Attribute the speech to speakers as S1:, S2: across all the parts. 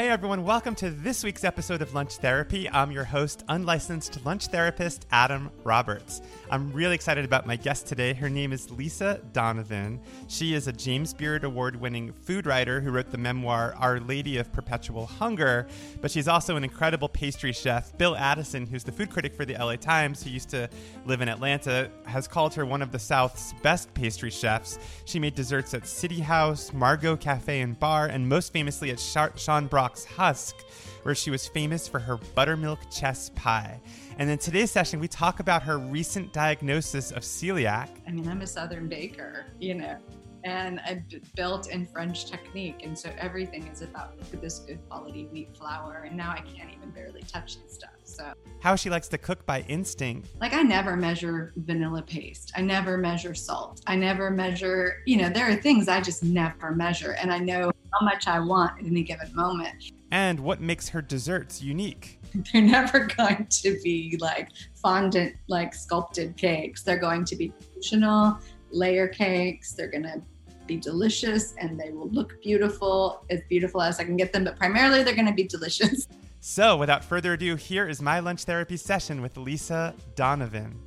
S1: Hey everyone, welcome to this week's episode of Lunch Therapy. I'm your host, unlicensed lunch therapist Adam Roberts. I'm really excited about my guest today. Her name is Lisa Donovan. She is a James Beard Award winning food writer who wrote the memoir Our Lady of Perpetual Hunger, but she's also an incredible pastry chef. Bill Addison, who's the food critic for the LA Times, who used to live in Atlanta, has called her one of the South's best pastry chefs. She made desserts at City House, Margot Cafe and Bar, and most famously at Sean Brock Brock's Husk, where she was famous for her buttermilk chess pie. And in today's session, we talk about her recent diagnosis of celiac.
S2: I mean, I'm a Southern baker, you know, and I built in French technique. And so everything is about this good quality wheat flour. And now I can't even barely touch the stuff. So,
S1: how she likes to cook by instinct.
S2: Like, I never measure vanilla paste. I never measure salt. I never measure, you know, there are things I just never measure. And I know how much I want at any given moment.
S1: And what makes her desserts unique?
S2: They're never going to be like fondant, like sculpted cakes. They're going to be traditional layer cakes. They're going to be delicious and they will look beautiful, as beautiful as I can get them, but primarily they're going to be delicious.
S1: So, without further ado, here is my lunch therapy session with Lisa Donovan.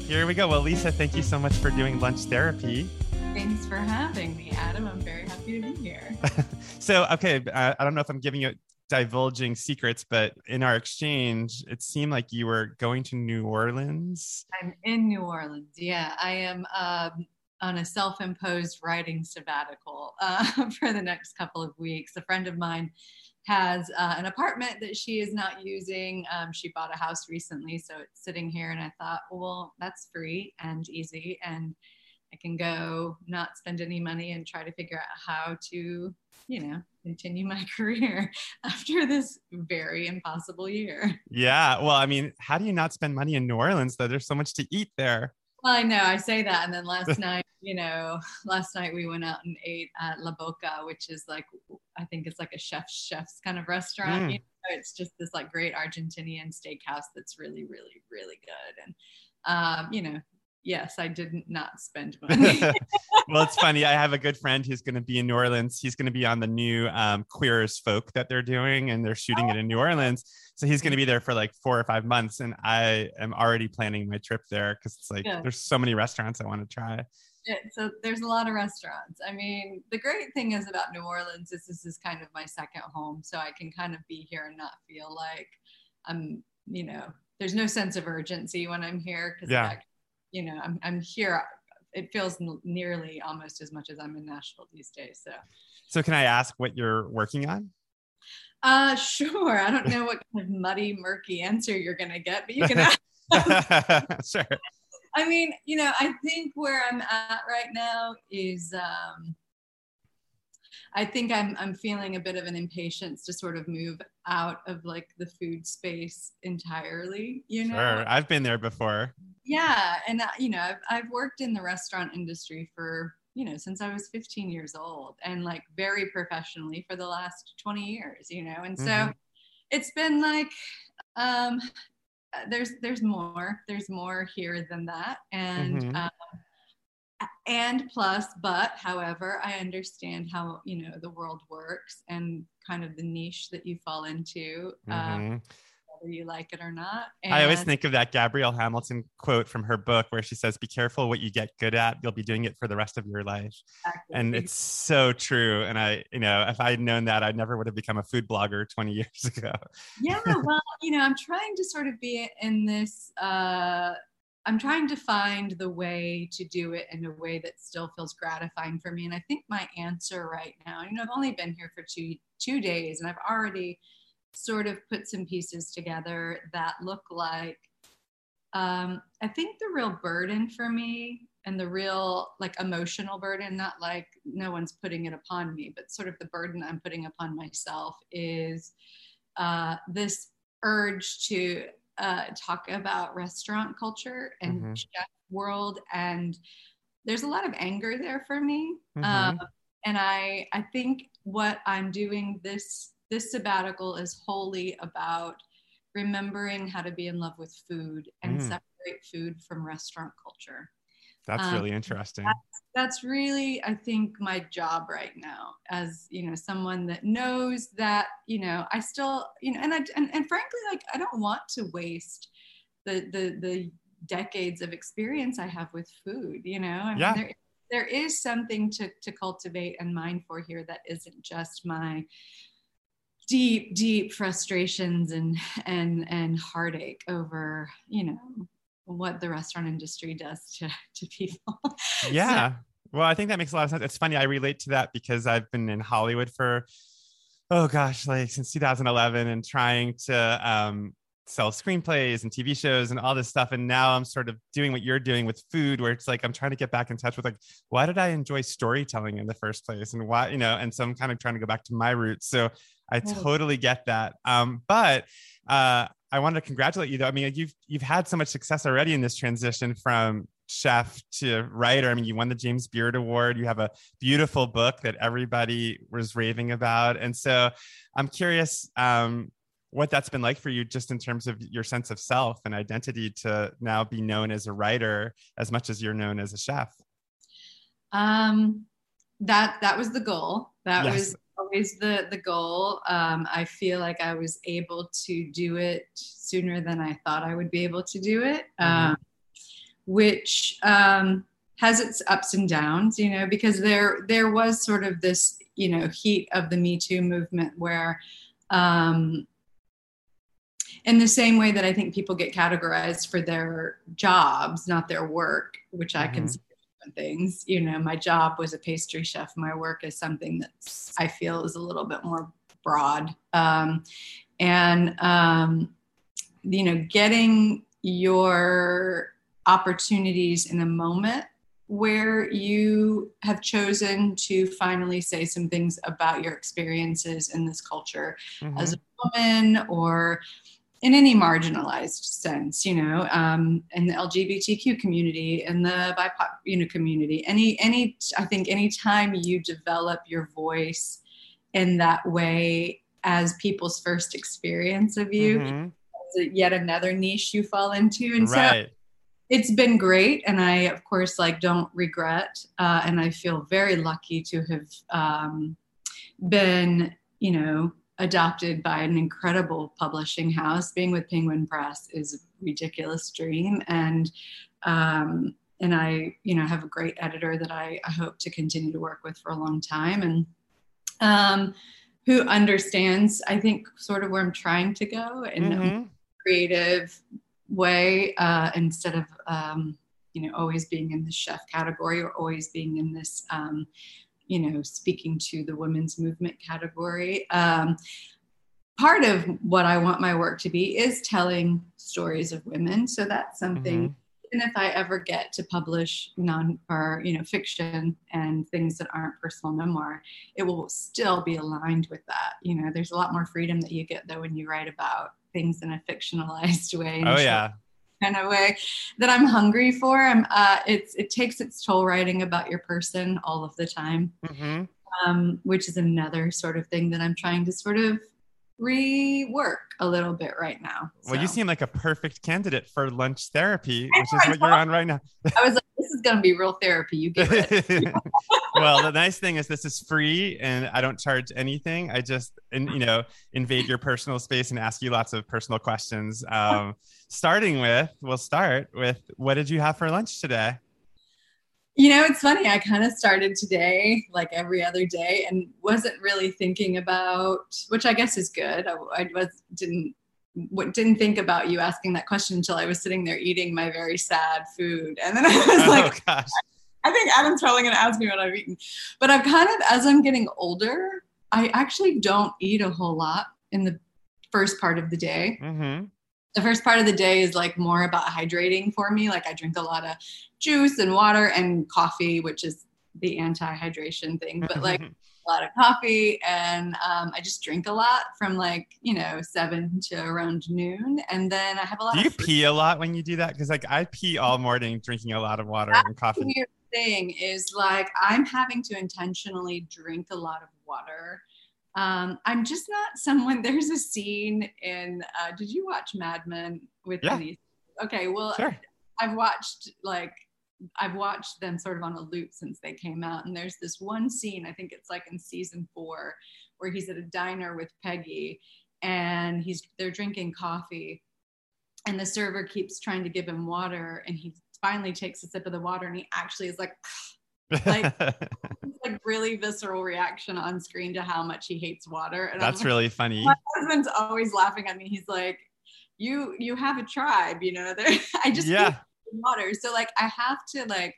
S1: Here we go. Well, Lisa, thank you so much for doing lunch therapy.
S2: Thanks for having me, Adam. I'm very happy to be here.
S1: so, okay, I don't know if I'm giving you divulging secrets, but in our exchange, it seemed like you were going to New Orleans.
S2: I'm in New Orleans. Yeah, I am um, on a self imposed writing sabbatical uh, for the next couple of weeks. A friend of mine has uh, an apartment that she is not using. Um, she bought a house recently, so it's sitting here. And I thought, well, that's free and easy. And I can go not spend any money and try to figure out how to, you know, continue my career after this very impossible year.
S1: Yeah. Well, I mean, how do you not spend money in New Orleans though? There's so much to eat there.
S2: Well, I know I say that. And then last night, you know, last night we went out and ate at La Boca, which is like, I think it's like a chef's chef's kind of restaurant. Mm. You know, it's just this like great Argentinian steakhouse that's really, really, really good. And, um, you know, yes, I didn't not spend money.
S1: well, it's funny. I have a good friend who's going to be in New Orleans. He's going to be on the new um, Queer as Folk that they're doing, and they're shooting oh. it in New Orleans. So he's going to be there for like four or five months, and I am already planning my trip there because it's like yeah. there's so many restaurants I want to try.
S2: So there's a lot of restaurants. I mean, the great thing is about New Orleans is this is kind of my second home, so I can kind of be here and not feel like I'm, you know, there's no sense of urgency when I'm here because yeah you know, I'm, I'm here. It feels n- nearly almost as much as I'm in Nashville these days. So,
S1: so can I ask what you're working on?
S2: Uh, sure. I don't know what kind of muddy, murky answer you're going to get, but you can
S1: ask. sure.
S2: I mean, you know, I think where I'm at right now is, um, I think I'm I'm feeling a bit of an impatience to sort of move out of like the food space entirely. You know,
S1: sure. I've been there before.
S2: Yeah, and uh, you know, I've, I've worked in the restaurant industry for you know since I was 15 years old, and like very professionally for the last 20 years. You know, and so mm-hmm. it's been like um, there's there's more there's more here than that, and. Mm-hmm. Um, and plus but however i understand how you know the world works and kind of the niche that you fall into um, mm-hmm. um, whether you like it or not
S1: and i always think of that gabrielle hamilton quote from her book where she says be careful what you get good at you'll be doing it for the rest of your life exactly. and it's so true and i you know if I had known that i never would have become a food blogger 20 years ago
S2: yeah well you know i'm trying to sort of be in this uh I'm trying to find the way to do it in a way that still feels gratifying for me. And I think my answer right now, you know, I've only been here for two two days, and I've already sort of put some pieces together that look like. Um, I think the real burden for me and the real like emotional burden, not like no one's putting it upon me, but sort of the burden I'm putting upon myself is uh, this urge to uh, talk about restaurant culture and mm-hmm. chef world, and there's a lot of anger there for me. Mm-hmm. Um, and I I think what I'm doing this this sabbatical is wholly about remembering how to be in love with food and mm. separate food from restaurant culture.
S1: That's um, really interesting.
S2: That's, that's, really, I think, my job right now as, you know, someone that knows that, you know, I still, you know, and I, and, and frankly, like, I don't want to waste the, the, the decades of experience I have with food, you know, I mean,
S1: yeah.
S2: there, there is something to, to cultivate and mine for here that isn't just my deep, deep frustrations and, and, and heartache over, you know, what the restaurant industry does to, to people.
S1: Yeah. So, well, I think that makes a lot of sense. It's funny. I relate to that because I've been in Hollywood for, oh gosh, like since 2011 and trying to um, sell screenplays and TV shows and all this stuff. And now I'm sort of doing what you're doing with food, where it's like I'm trying to get back in touch with like, why did I enjoy storytelling in the first place? And why, you know, and so I'm kind of trying to go back to my roots. So I totally get that. Um, but uh, I wanted to congratulate you though. I mean, you've you've had so much success already in this transition from chef to writer. I mean, you won the James Beard Award. You have a beautiful book that everybody was raving about. And so I'm curious um, what that's been like for you, just in terms of your sense of self and identity to now be known as a writer as much as you're known as a chef.
S2: Um, that that was the goal. That yes. was always the the goal. Um, I feel like I was able to do it sooner than I thought I would be able to do it, mm-hmm. um, which um, has its ups and downs, you know, because there there was sort of this you know heat of the Me Too movement where. Um, in the same way that I think people get categorized for their jobs, not their work, which I mm-hmm. consider things. You know, my job was a pastry chef. My work is something that I feel is a little bit more broad. Um, and, um, you know, getting your opportunities in a moment where you have chosen to finally say some things about your experiences in this culture mm-hmm. as a woman or in any marginalized sense, you know, um, in the LGBTQ community, in the BIPOC, you know, community, any, any, I think any time you develop your voice in that way as people's first experience of you, mm-hmm. yet another niche you fall into. And right. so it's been great. And I, of course, like don't regret. Uh, and I feel very lucky to have um, been, you know, adopted by an incredible publishing house. Being with Penguin Press is a ridiculous dream, and um, and I, you know, have a great editor that I, I, hope to continue to work with for a long time, and um, who understands, I think, sort of where I'm trying to go in mm-hmm. a creative way uh, instead of. Um, you know, always being in the chef category or always being in this um, you know, speaking to the women's movement category. Um, part of what I want my work to be is telling stories of women. So that's something. Mm-hmm. Even if I ever get to publish non or you know fiction and things that aren't personal memoir, it will still be aligned with that. You know, there's a lot more freedom that you get though when you write about things in a fictionalized way.
S1: Oh yeah,
S2: kind of way that I'm hungry for. I'm, uh, it's, it takes its toll writing about your person all of the time, mm-hmm. um, which is another sort of thing that I'm trying to sort of rework a little bit right now.
S1: So. Well, you seem like a perfect candidate for lunch therapy, which is what you're on right now.
S2: I was like, this is going to be real therapy. You get it.
S1: well, the nice thing is this is free and I don't charge anything. I just, and you know, invade your personal space and ask you lots of personal questions. Um, starting with, we'll start with what did you have for lunch today?
S2: You know, it's funny. I kind of started today, like every other day, and wasn't really thinking about, which I guess is good. I, I was didn't didn't think about you asking that question until I was sitting there eating my very sad food, and then I was oh, like, gosh. I think Adam's probably going to ask me what I've eaten, but I've kind of, as I'm getting older, I actually don't eat a whole lot in the first part of the day. Mm-hmm the first part of the day is like more about hydrating for me. Like I drink a lot of juice and water and coffee, which is the anti-hydration thing, but like a lot of coffee and um, I just drink a lot from like you know seven to around noon, and then I have a lot.
S1: Do you pee a lot when you do that? Because like I pee all morning drinking a lot of water That's and coffee.
S2: The weird thing is like I'm having to intentionally drink a lot of water um, I'm just not someone. There's a scene in. Uh, did you watch Mad Men with
S1: yeah.
S2: Denise? Okay, well,
S1: sure.
S2: I've watched like I've watched them sort of on a loop since they came out. And there's this one scene, I think it's like in season four, where he's at a diner with Peggy and he's they're drinking coffee and the server keeps trying to give him water and he finally takes a sip of the water and he actually is like like like really visceral reaction on screen to how much he hates water and
S1: that's
S2: like,
S1: really funny
S2: my husband's always laughing at me he's like you you have a tribe you know there i just
S1: yeah
S2: water so like i have to like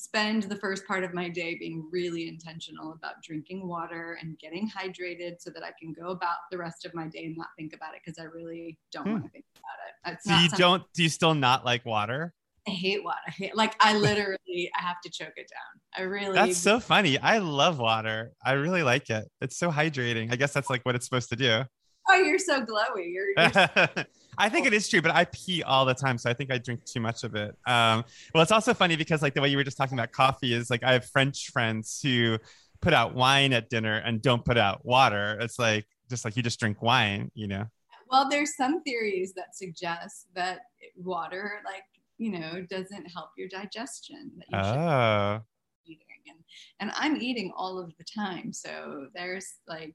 S2: spend the first part of my day being really intentional about drinking water and getting hydrated so that I can go about the rest of my day and not think about it because I really don't hmm. want to think about
S1: it. It's so you don't do you still not like water?
S2: I hate water. I hate like I literally I have to choke it down. I really
S1: That's so funny. I love water. I really like it. It's so hydrating. I guess that's like what it's supposed to do.
S2: Oh, you're so glowy. You're, you're
S1: I think it is true, but I pee all the time, so I think I drink too much of it. Um, well, it's also funny because like the way you were just talking about coffee is like I have French friends who put out wine at dinner and don't put out water. It's like just like you just drink wine, you know.
S2: Well, there's some theories that suggest that water, like you know, doesn't help your digestion. That you
S1: oh.
S2: And, and I'm eating all of the time, so there's like.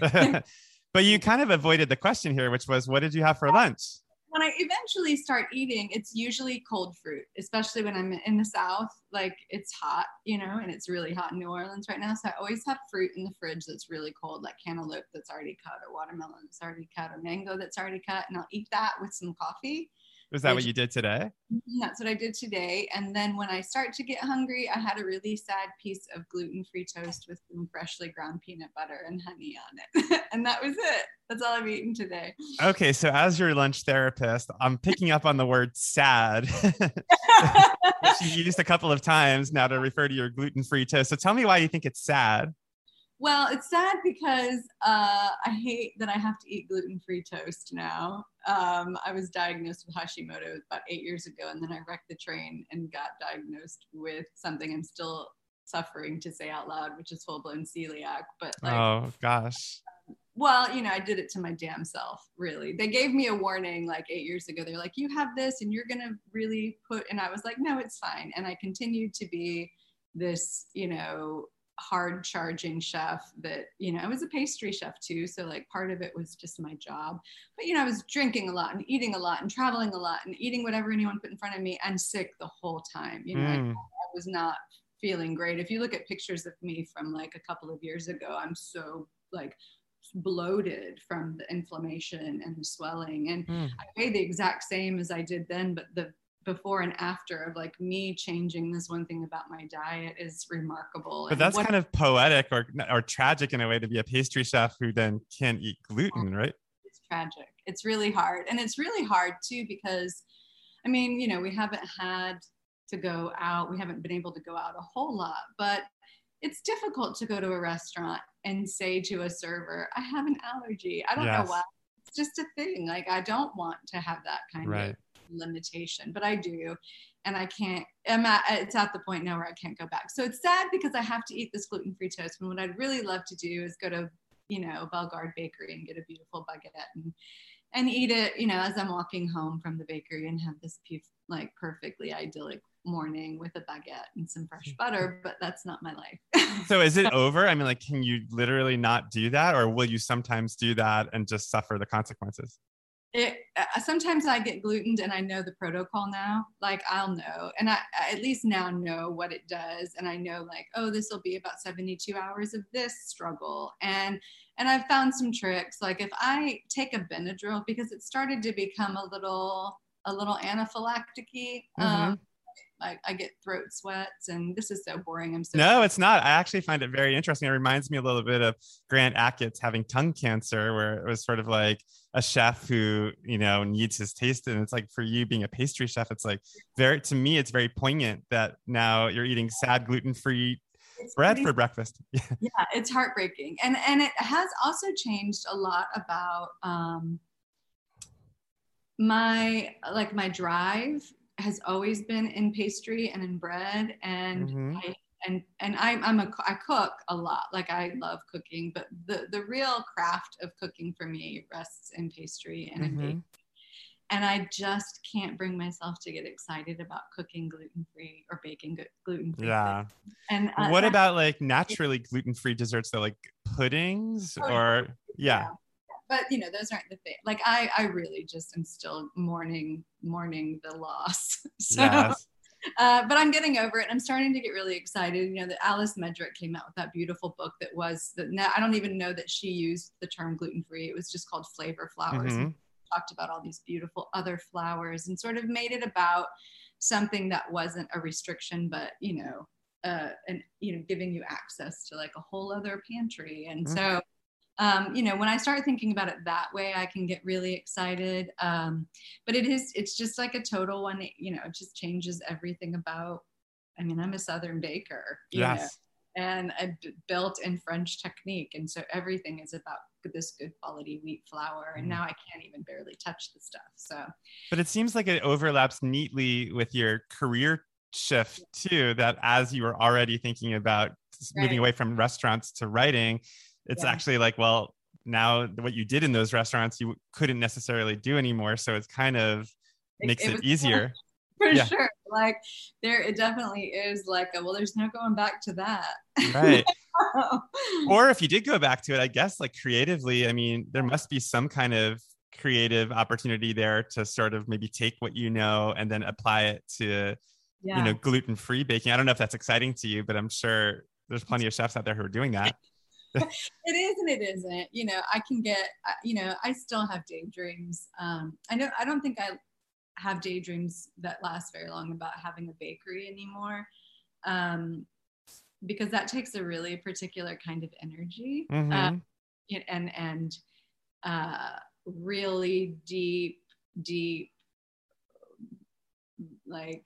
S1: But you kind of avoided the question here, which was, what did you have for lunch?
S2: When I eventually start eating, it's usually cold fruit, especially when I'm in the South. Like it's hot, you know, and it's really hot in New Orleans right now. So I always have fruit in the fridge that's really cold, like cantaloupe that's already cut, or watermelon that's already cut, or mango that's already cut. And I'll eat that with some coffee.
S1: Was that what you did today?
S2: Mm-hmm, that's what I did today. And then when I start to get hungry, I had a really sad piece of gluten free toast with some freshly ground peanut butter and honey on it. and that was it. That's all I've eaten today.
S1: Okay. So, as your lunch therapist, I'm picking up on the word sad. you used a couple of times now to refer to your gluten free toast. So, tell me why you think it's sad.
S2: Well, it's sad because uh, I hate that I have to eat gluten free toast now. Um, I was diagnosed with Hashimoto about eight years ago, and then I wrecked the train and got diagnosed with something I'm still suffering to say out loud, which is full blown celiac. But like,
S1: oh gosh.
S2: Well, you know, I did it to my damn self, really. They gave me a warning like eight years ago. They're like, you have this and you're going to really put, and I was like, no, it's fine. And I continued to be this, you know, hard charging chef that you know i was a pastry chef too so like part of it was just my job but you know i was drinking a lot and eating a lot and traveling a lot and eating whatever anyone put in front of me and sick the whole time you know mm. I, I was not feeling great if you look at pictures of me from like a couple of years ago i'm so like bloated from the inflammation and the swelling and mm. i weigh the exact same as i did then but the before and after of like me changing this one thing about my diet is remarkable.
S1: But and that's what, kind of poetic or or tragic in a way to be a pastry chef who then can't eat gluten, right?
S2: It's tragic. It's really hard. And it's really hard too because I mean, you know, we haven't had to go out. We haven't been able to go out a whole lot, but it's difficult to go to a restaurant and say to a server, I have an allergy. I don't yes. know why. It's just a thing. Like I don't want to have that kind right. of limitation, but I do. And I can't, I'm at, it's at the point now where I can't go back. So it's sad because I have to eat this gluten free toast. And what I'd really love to do is go to, you know, Bellegarde Bakery and get a beautiful baguette and, and eat it, you know, as I'm walking home from the bakery and have this like perfectly idyllic morning with a baguette and some fresh mm-hmm. butter, but that's not my life.
S1: so is it over? I mean, like, can you literally not do that, or will you sometimes do that and just suffer the consequences?
S2: It uh, sometimes I get glutened and I know the protocol now. Like I'll know, and I, I at least now know what it does, and I know like oh this will be about 72 hours of this struggle, and and I've found some tricks. Like if I take a Benadryl because it started to become a little a little anaphylactic mm-hmm. um, I, I, get throat sweats and this is so boring. I'm so
S1: no, it's not. I actually find it very interesting. It reminds me a little bit of Grant Achatz having tongue cancer, where it was sort of like a chef who you know needs his taste, and it's like for you being a pastry chef, it's like very to me, it's very poignant that now you're eating sad gluten free bread for breakfast.
S2: yeah, it's heartbreaking, and and it has also changed a lot about um, my like my drive has always been in pastry and in bread and mm-hmm. I, and and I'm I'm a I cook a lot like I love cooking but the the real craft of cooking for me rests in pastry and mm-hmm. in baking and I just can't bring myself to get excited about cooking gluten free or baking gluten free.
S1: Yeah.
S2: And
S1: uh, what about like naturally gluten free desserts that like puddings oh, or yeah. yeah.
S2: But you know, those aren't the thing. Like I, I really just am still mourning, mourning the loss. so, yes. Uh, but I'm getting over it. I'm starting to get really excited. You know, that Alice Medrich came out with that beautiful book that was that. I don't even know that she used the term gluten free. It was just called Flavor Flours. Mm-hmm talked about all these beautiful other flours and sort of made it about something that wasn't a restriction, but you know, uh, and you know, giving you access to like a whole other pantry. And mm-hmm. so, um, you know, when I start thinking about it that way, I can get really excited. Um, but it is, it's just like a total one. You know, it just changes everything about. I mean, I'm a Southern baker. yes. Know, and a built-in French technique, and so everything is about this good quality wheat flour and mm. now i can't even barely touch the stuff so
S1: but it seems like it overlaps neatly with your career shift too that as you were already thinking about right. moving away from restaurants to writing it's yeah. actually like well now what you did in those restaurants you couldn't necessarily do anymore so it's kind of makes it, it, easier
S2: for yeah. sure like there it definitely is like a, well there's no going back to that
S1: right or if you did go back to it, I guess like creatively, I mean, there must be some kind of creative opportunity there to sort of maybe take what you know and then apply it to yeah. you know gluten-free baking. I don't know if that's exciting to you, but I'm sure there's plenty of chefs out there who are doing that.
S2: it is and it isn't. You know, I can get. You know, I still have daydreams. Um, I know. I don't think I have daydreams that last very long about having a bakery anymore. Um, because that takes a really particular kind of energy mm-hmm. uh, and and uh, really deep deep like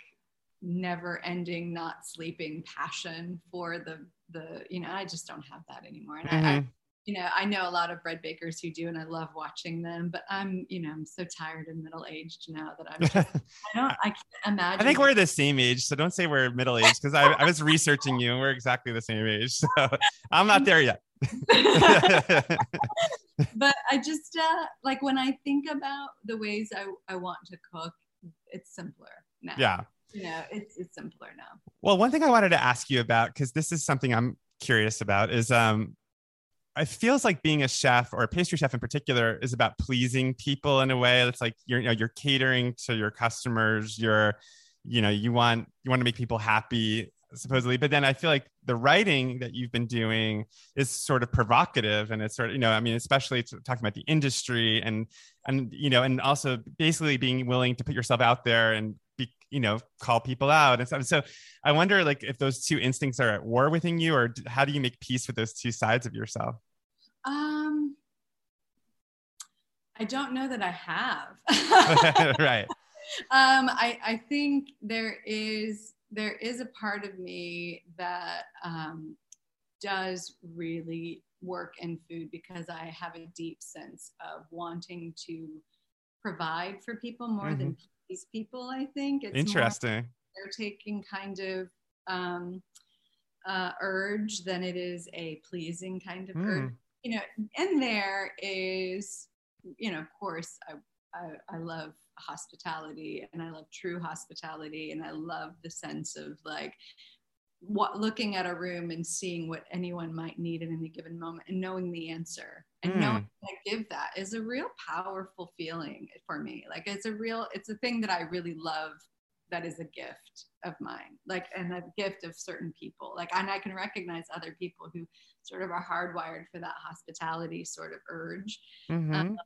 S2: never ending not sleeping passion for the the you know i just don't have that anymore and mm-hmm. I, I mm-hmm you know, I know a lot of bread bakers who do, and I love watching them. But I'm, you know, I'm so tired and middle aged now that I'm. Just, I don't. I can't imagine.
S1: I think we're the same age, so don't say we're middle aged because I, I, was researching you, and we're exactly the same age. So I'm not there yet.
S2: but I just uh, like when I think about the ways I, I want to cook, it's simpler now.
S1: Yeah.
S2: You know, it's it's simpler now.
S1: Well, one thing I wanted to ask you about because this is something I'm curious about is um it feels like being a chef or a pastry chef in particular is about pleasing people in a way that's like you're you know you're catering to your customers you're you know you want you want to make people happy supposedly but then i feel like the writing that you've been doing is sort of provocative and it's sort of you know i mean especially talking about the industry and and you know and also basically being willing to put yourself out there and be you know call people out and stuff so i wonder like if those two instincts are at war within you or how do you make peace with those two sides of yourself
S2: um, I don't know that I have.
S1: right.
S2: Um, I, I think there is there is a part of me that um, does really work in food because I have a deep sense of wanting to provide for people more mm-hmm. than please people. I think
S1: it's interesting.
S2: They're taking kind of um, uh, urge than it is a pleasing kind of mm. urge you know, in there is, you know, of course, I, I, I love hospitality and I love true hospitality and I love the sense of like what looking at a room and seeing what anyone might need in any given moment and knowing the answer and mm. knowing I give that is a real powerful feeling for me. Like it's a real, it's a thing that I really love that is a gift of mine like and a gift of certain people like and i can recognize other people who sort of are hardwired for that hospitality sort of urge mm-hmm. um,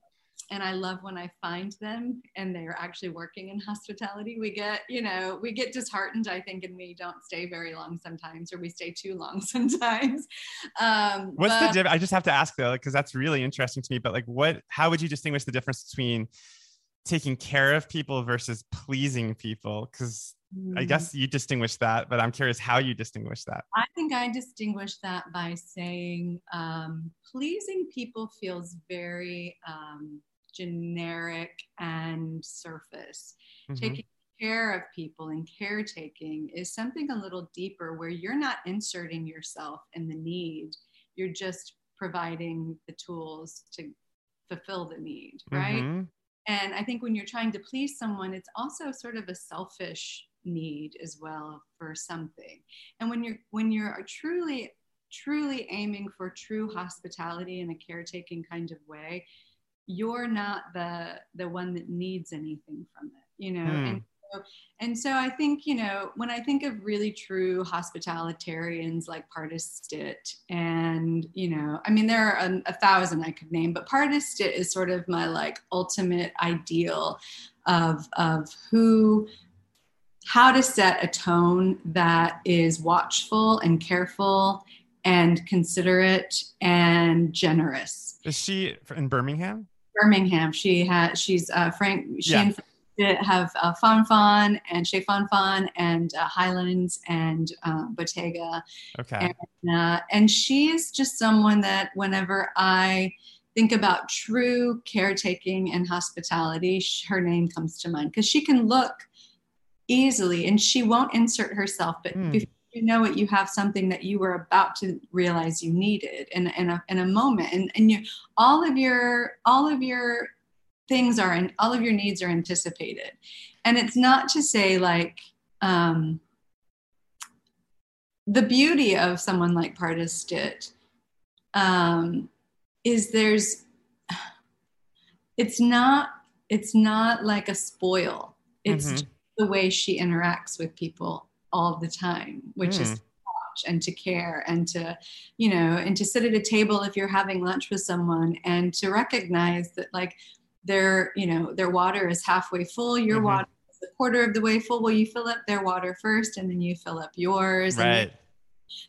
S2: and i love when i find them and they're actually working in hospitality. We get you know we get disheartened i think and we don't stay very long sometimes or we stay too long sometimes. Um,
S1: what's but- the difference i just have to ask though because that's really interesting to me but like what how would you distinguish the difference between taking care of people versus pleasing people? Because mm. i guess you distinguish that but i'm curious how you distinguish that.
S2: I think i distinguish that by saying um, pleasing people feels very um, generic and surface mm-hmm. taking care of people and caretaking is something a little deeper where you're not inserting yourself in the need you're just providing the tools to fulfill the need right mm-hmm and I think when you're trying to please someone, it's also sort of a selfish need as well for something. And when you're when you're truly truly aiming for true hospitality in a caretaking kind of way, you're not the the one that needs anything from it, you know. Mm. And so, and so I think, you know, when I think of really true hospitalitarians like Pardis Stitt, and, you know, I mean, there are a, a thousand I could name, but Pardis Stitt is sort of my like ultimate ideal of, of who how to set a tone that is watchful and careful and considerate and generous.
S1: Is she in Birmingham?
S2: Birmingham. She has. She's uh, Frank. She yeah. and Frank have uh, Fonfon and Chez Fonfon and uh, Highlands and uh, Bottega.
S1: Okay.
S2: And, uh, and she is just someone that whenever I think about true caretaking and hospitality, her name comes to mind because she can look easily and she won't insert herself but mm. before you know it you have something that you were about to realize you needed in, in, a, in a moment. And, and you all of your all of your things are and all of your needs are anticipated. And it's not to say like um, the beauty of someone like Pardis Stitt um, is there's it's not it's not like a spoil. It's mm-hmm. the way she interacts with people all the time, which mm. is watch and to care and to, you know, and to sit at a table if you're having lunch with someone and to recognize that like their, you know, their water is halfway full, your mm-hmm. water is a quarter of the way full. Well, you fill up their water first and then you fill up yours.
S1: Right.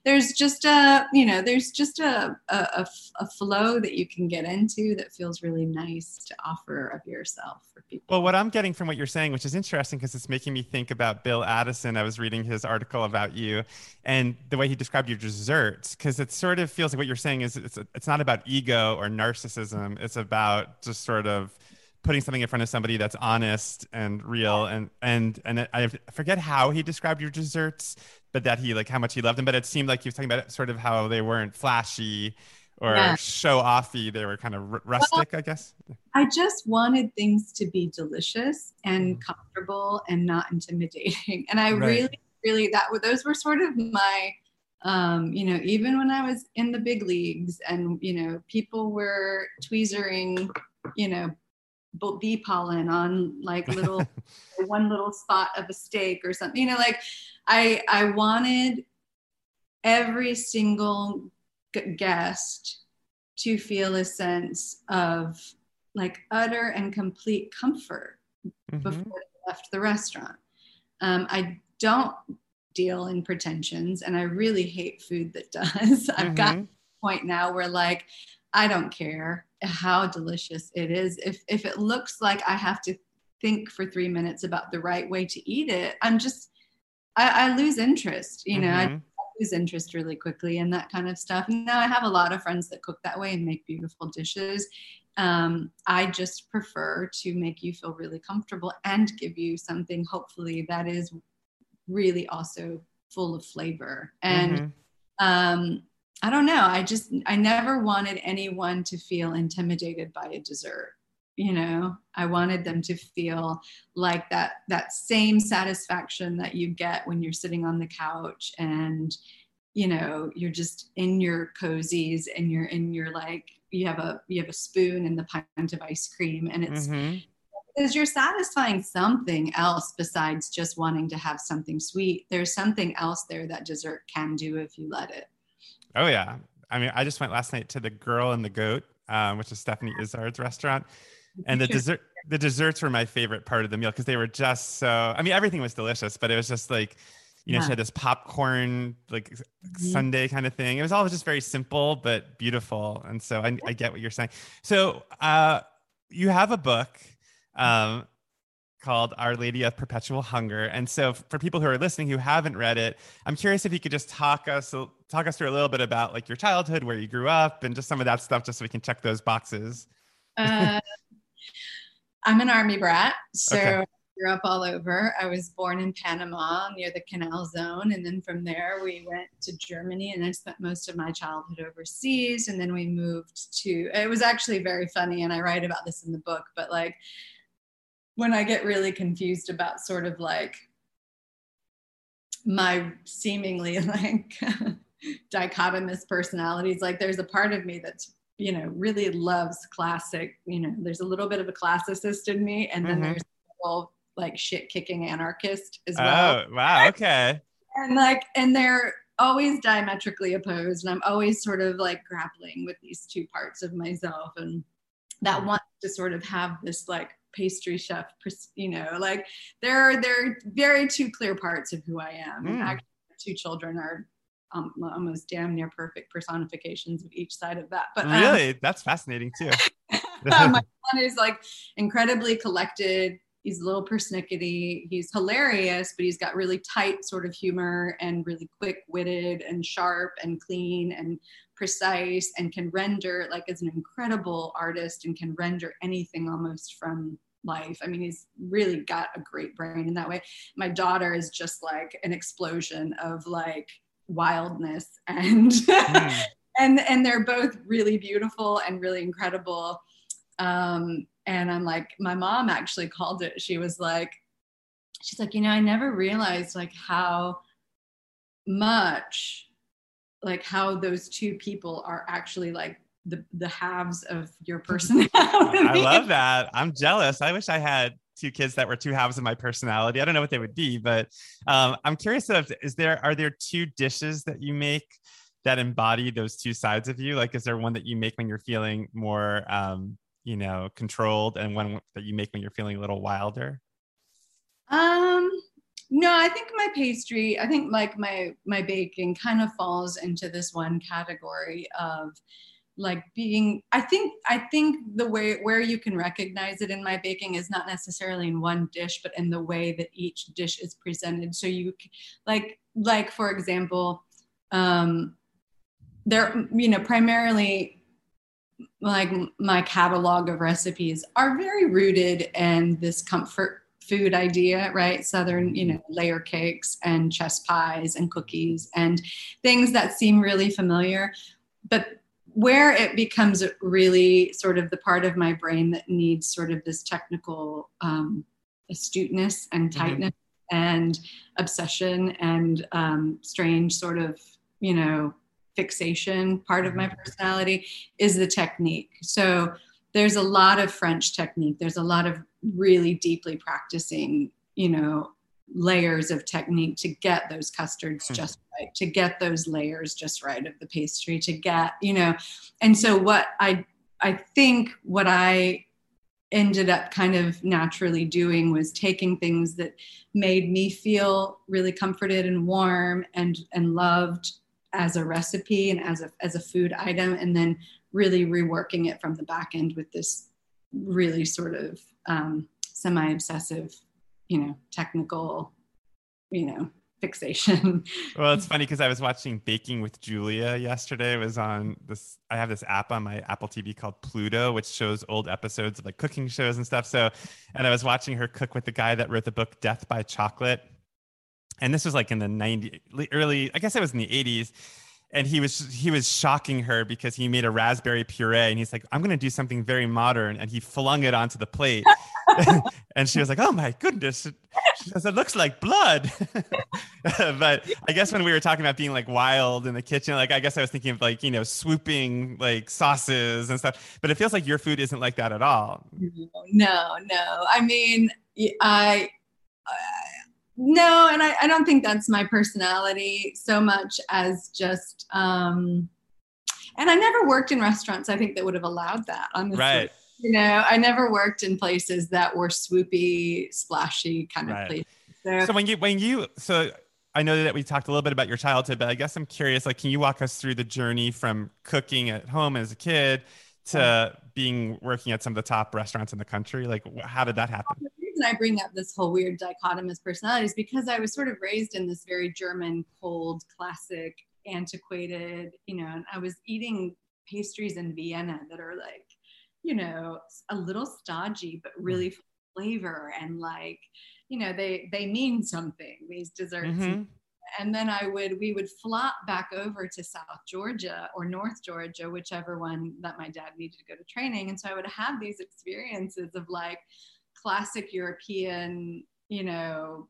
S2: There's just a you know there's just a, a, a, flow that you can get into that feels really nice to offer of yourself for people.
S1: Well what i'm getting from what you're saying which is interesting because it's making me think about bill addison. I was reading his article about you and the way he described your desserts because it sort of feels like what you're saying is it's, it's not about ego or narcissism. It's about just sort of putting something in front of somebody that's honest and real and and and I forget how he described your desserts but that he like how much he loved them. But it seemed like he was talking about sort of how they weren't flashy or yeah. show offy. They were kind of r- rustic, well, I guess.
S2: I just wanted things to be delicious and mm. comfortable and not intimidating. And I right. really, really that those were sort of my um, you know, even when I was in the big leagues and, you know, people were tweezering, you know, bee pollen on like little one little spot of a steak or something, you know, like I I wanted every single guest to feel a sense of like utter and complete comfort mm-hmm. before they left the restaurant. Um, I don't deal in pretensions, and I really hate food that does. I've mm-hmm. got a point now where like I don't care how delicious it is. If if it looks like I have to think for three minutes about the right way to eat it, I'm just I, I lose interest. You know, mm-hmm. I, lose interest really quickly and that kind of stuff. Now I have a lot of friends that cook that way and make beautiful dishes. Um, I just prefer to make you feel really comfortable and give you something hopefully that is really also full of flavor. And mm-hmm. um, I don't know. I just I never wanted anyone to feel intimidated by a dessert you know i wanted them to feel like that that same satisfaction that you get when you're sitting on the couch and you know you're just in your cozies and you're in your like you have a you have a spoon and the pint of ice cream and it's mm-hmm. because you're satisfying something else besides just wanting to have something sweet there's something else there that dessert can do if you let it
S1: oh yeah i mean i just went last night to the girl and the goat um, which is stephanie izard's restaurant and the dessert the desserts were my favorite part of the meal because they were just so i mean everything was delicious but it was just like you know yeah. she had this popcorn like mm-hmm. sundae kind of thing it was all just very simple but beautiful and so i, I get what you're saying so uh, you have a book um, called Our Lady of Perpetual Hunger. And so for people who are listening who haven't read it, I'm curious if you could just talk us talk us through a little bit about like your childhood, where you grew up, and just some of that stuff, just so we can check those boxes.
S2: uh, I'm an army brat, so okay. I grew up all over. I was born in Panama near the Canal Zone, and then from there we went to Germany, and I spent most of my childhood overseas. And then we moved to. It was actually very funny, and I write about this in the book. But like, when I get really confused about sort of like my seemingly like dichotomous personalities, like there's a part of me that's you know really loves classic you know there's a little bit of a classicist in me and then mm-hmm. there's a little like shit kicking anarchist as well
S1: oh wow okay
S2: and like and they're always diametrically opposed and i'm always sort of like grappling with these two parts of myself and that mm. want to sort of have this like pastry chef you know like there are there are very two clear parts of who i am mm. actually two children are um, almost damn near perfect personifications of each side of that
S1: but um, really that's fascinating too
S2: my son is like incredibly collected he's a little persnickety. He's hilarious, but he's got really tight sort of humor and really quick witted and sharp and clean and precise and can render like as an incredible artist and can render anything almost from life. I mean, he's really got a great brain in that way. My daughter is just like an explosion of like wildness and mm. and and they're both really beautiful and really incredible. Um, and I'm like, my mom actually called it. She was like, she's like, you know, I never realized like how much, like how those two people are actually like the the halves of your personality. I
S1: love that. I'm jealous. I wish I had two kids that were two halves of my personality. I don't know what they would be, but um, I'm curious if is there are there two dishes that you make that embody those two sides of you? Like, is there one that you make when you're feeling more um, you know controlled and one that you make when you're feeling a little wilder
S2: um no i think my pastry i think like my my baking kind of falls into this one category of like being i think i think the way where you can recognize it in my baking is not necessarily in one dish but in the way that each dish is presented so you like like for example um there you know primarily like my catalog of recipes are very rooted in this comfort food idea, right? Southern, you know, layer cakes and chess pies and cookies and things that seem really familiar. But where it becomes really sort of the part of my brain that needs sort of this technical um, astuteness and mm-hmm. tightness mm-hmm. and obsession and um, strange sort of, you know, fixation part of my mm-hmm. personality is the technique. So there's a lot of French technique. There's a lot of really deeply practicing, you know, layers of technique to get those custards mm. just right, to get those layers just right of the pastry, to get, you know, and so what I I think what I ended up kind of naturally doing was taking things that made me feel really comforted and warm and and loved as a recipe and as a as a food item and then really reworking it from the back end with this really sort of um, semi-obsessive you know technical you know fixation.
S1: Well it's funny because i was watching baking with julia yesterday. It was on this i have this app on my apple tv called pluto which shows old episodes of like cooking shows and stuff. So and i was watching her cook with the guy that wrote the book death by chocolate. And this was like in the 90 early i guess it was in the 80s and he was he was shocking her because he made a raspberry puree and he's like i'm going to do something very modern and he flung it onto the plate and she was like oh my goodness she says it looks like blood but i guess when we were talking about being like wild in the kitchen like i guess i was thinking of like you know swooping like sauces and stuff but it feels like your food isn't like that at all
S2: no no i mean i, I no, and I, I don't think that's my personality so much as just um and I never worked in restaurants I think that would have allowed that. Honestly.
S1: Right.
S2: You know, I never worked in places that were swoopy, splashy kind of right. places.
S1: So, so when you when you so I know that we talked a little bit about your childhood, but I guess I'm curious, like, can you walk us through the journey from cooking at home as a kid to being working at some of the top restaurants in the country? Like, how did that happen?
S2: The reason I bring up this whole weird dichotomous personality is because I was sort of raised in this very German, cold, classic, antiquated, you know, and I was eating pastries in Vienna that are like, you know, a little stodgy, but really flavor and like, you know, they they mean something, these desserts. Mm-hmm. And then I would we would flop back over to South Georgia or North Georgia, whichever one that my dad needed to go to training. And so I would have these experiences of like, classic European, you know,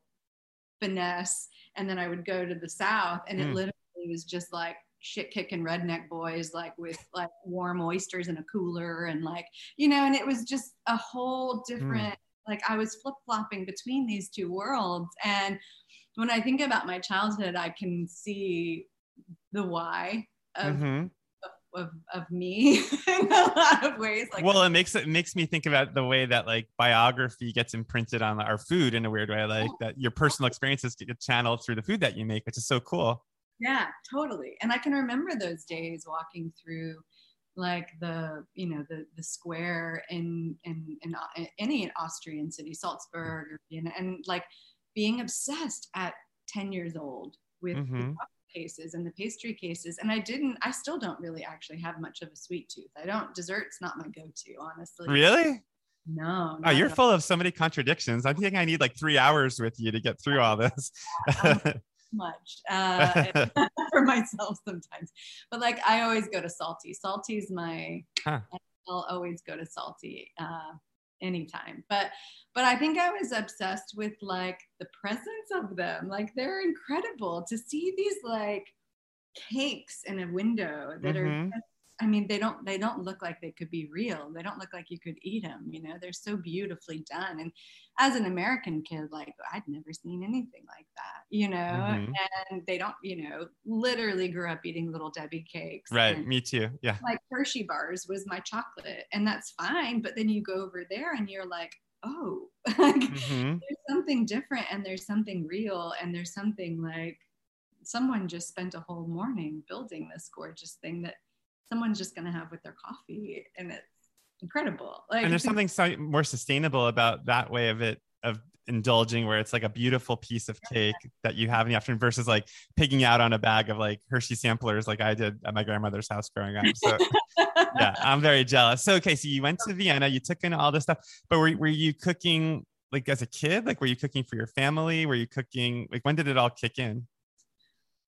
S2: finesse. And then I would go to the South and it
S1: Mm.
S2: literally was just like shit kicking redneck boys, like with like warm oysters in a cooler and like, you know, and it was just a whole different, like I was flip flopping between these two worlds. And when I think about my childhood, I can see the why of,
S1: Mhm.
S2: of, of me in a lot of ways. Like,
S1: well, it makes it makes me think about the way that like biography gets imprinted on our food in a weird way, like that your personal experiences get channeled through the food that you make, which is so cool.
S2: Yeah, totally. And I can remember those days walking through like the you know the the square in in, in, in any Austrian city, Salzburg, or, you know, and like being obsessed at 10 years old with the
S1: Mhm.
S2: chocolate cases and the pastry cases. And I didn't, I still don't really actually have much of a sweet tooth. I don't, dessert's not my go-to, honestly.
S1: Really?
S2: No.
S1: Oh, you're full of so many contradictions. I think I need like three hours with you to get through all this.
S2: much uh, for myself sometimes. But like I always go to salty. Salty's my
S1: Huh.
S2: I'll always go to salty uh anytime. But but I think I was obsessed with like the presence of them. Like they're incredible to see these like cakes in a window that
S1: Mhm.
S2: are I mean they don't they don't look like they could be real. They don't look like you could eat them, you know. They're so beautifully done and as an American kid, like I'd never seen anything like that, you know.
S1: Mhm.
S2: And they don't, you know, literally grew up eating little Debbie cakes.
S1: right. Me too. Yeah.
S2: like Hershey bars was my chocolate, and that's fine. But then you go over there and you're like, oh, like,
S1: Mhm.
S2: there's something different, and there's something real, and there's something like someone just spent a whole morning building this gorgeous thing that someone's just gonna have with their coffee, and it's incredible. Like,
S1: and there's something so more sustainable about that way of it of indulging where it's like a beautiful piece of cake that you have in the afternoon versus like picking out on a bag of like hershey samplers like i did at my grandmother's house growing up. So yeah i'm very jealous. So okay so you went to vienna you took in all this stuff but were, were you cooking like as a kid? Like were you cooking for your family? Were you cooking like when did it all kick in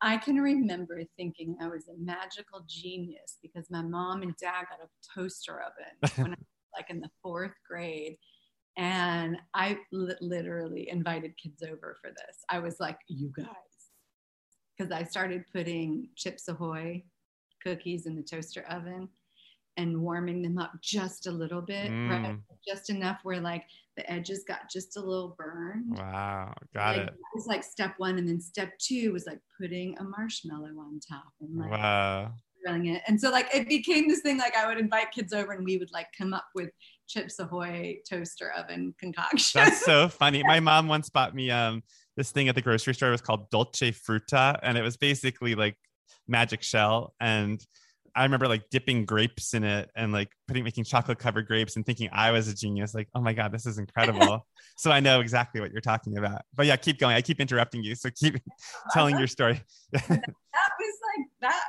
S2: I can remember thinking I was a magical genius because my mom and dad got a toaster oven when I was like in the fourth grade. And I li- literally invited kids over for this. I was like, you guys. Because I started putting Chips Ahoy cookies in the toaster oven and warming them up just a little bit, right?
S1: Mm.
S2: Just enough where like the edges got just a little burned
S1: wow got
S2: like,
S1: it
S2: It was like step one, and then step two was like putting a marshmallow on top and like
S1: wow
S2: grilling it. And so like it became this thing. Like I would invite kids over, and we would like come up with Chips Ahoy toaster oven concoction.
S1: That's so funny. My mom once bought me um this thing at the grocery store. It was called Dolce Fruta, and it was basically like magic shell. And I remember like dipping grapes in it and like putting making chocolate covered grapes and thinking I was a genius. Like, oh my god, this is incredible. so I know exactly what you're talking about. But yeah, keep going. I keep interrupting you, so keep telling your story.
S2: that was like that.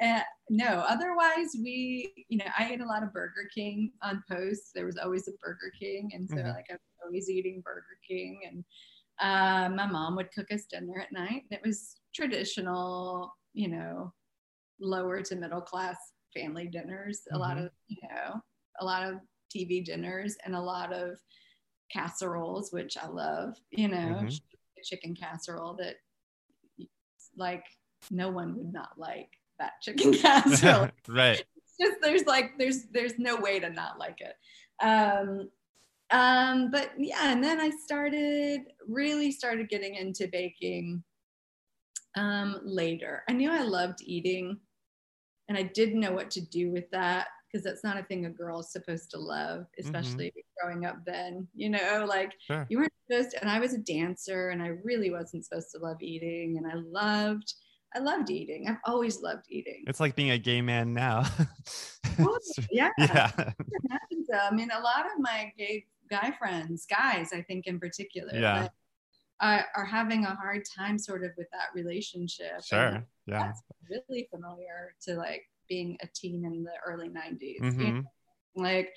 S2: Uh, no, otherwise we, you know, I ate a lot of Burger King on post. There was always a Burger King, and so
S1: Mhm.
S2: like I was always eating Burger King. And uh, my mom would cook us dinner at night. And it was traditional, you know, lower to middle class family dinners. A lot
S1: Mhm.
S2: of, you know, a lot of TV dinners, and a lot of casseroles, which I love. You know,
S1: Mhm.
S2: chicken casserole that like no one would not like that chicken casserole.
S1: right.
S2: it's just there's like there's there's no way to not like it. Um um but yeah, and then I started really started getting into baking um later. I knew I loved eating and I didn't know what to do with that because that's not a thing a girl is supposed to love, mm-hmm. especially growing up then. You know, like
S1: Sure.
S2: you weren't supposed to, and I was a dancer and I really wasn't supposed to love eating and I loved I loved eating. I've always loved eating.
S1: It's like being a gay man now.
S2: Totally, yeah.
S1: yeah.
S2: I. I mean, a lot of my gay guy friends, guys, I think in particular,
S1: Yeah.
S2: that are, are having a hard time sort of with that relationship. And
S1: Sure. Yeah.
S2: That's really familiar to like being a teen in the early 90s. you
S1: Mhm.
S2: like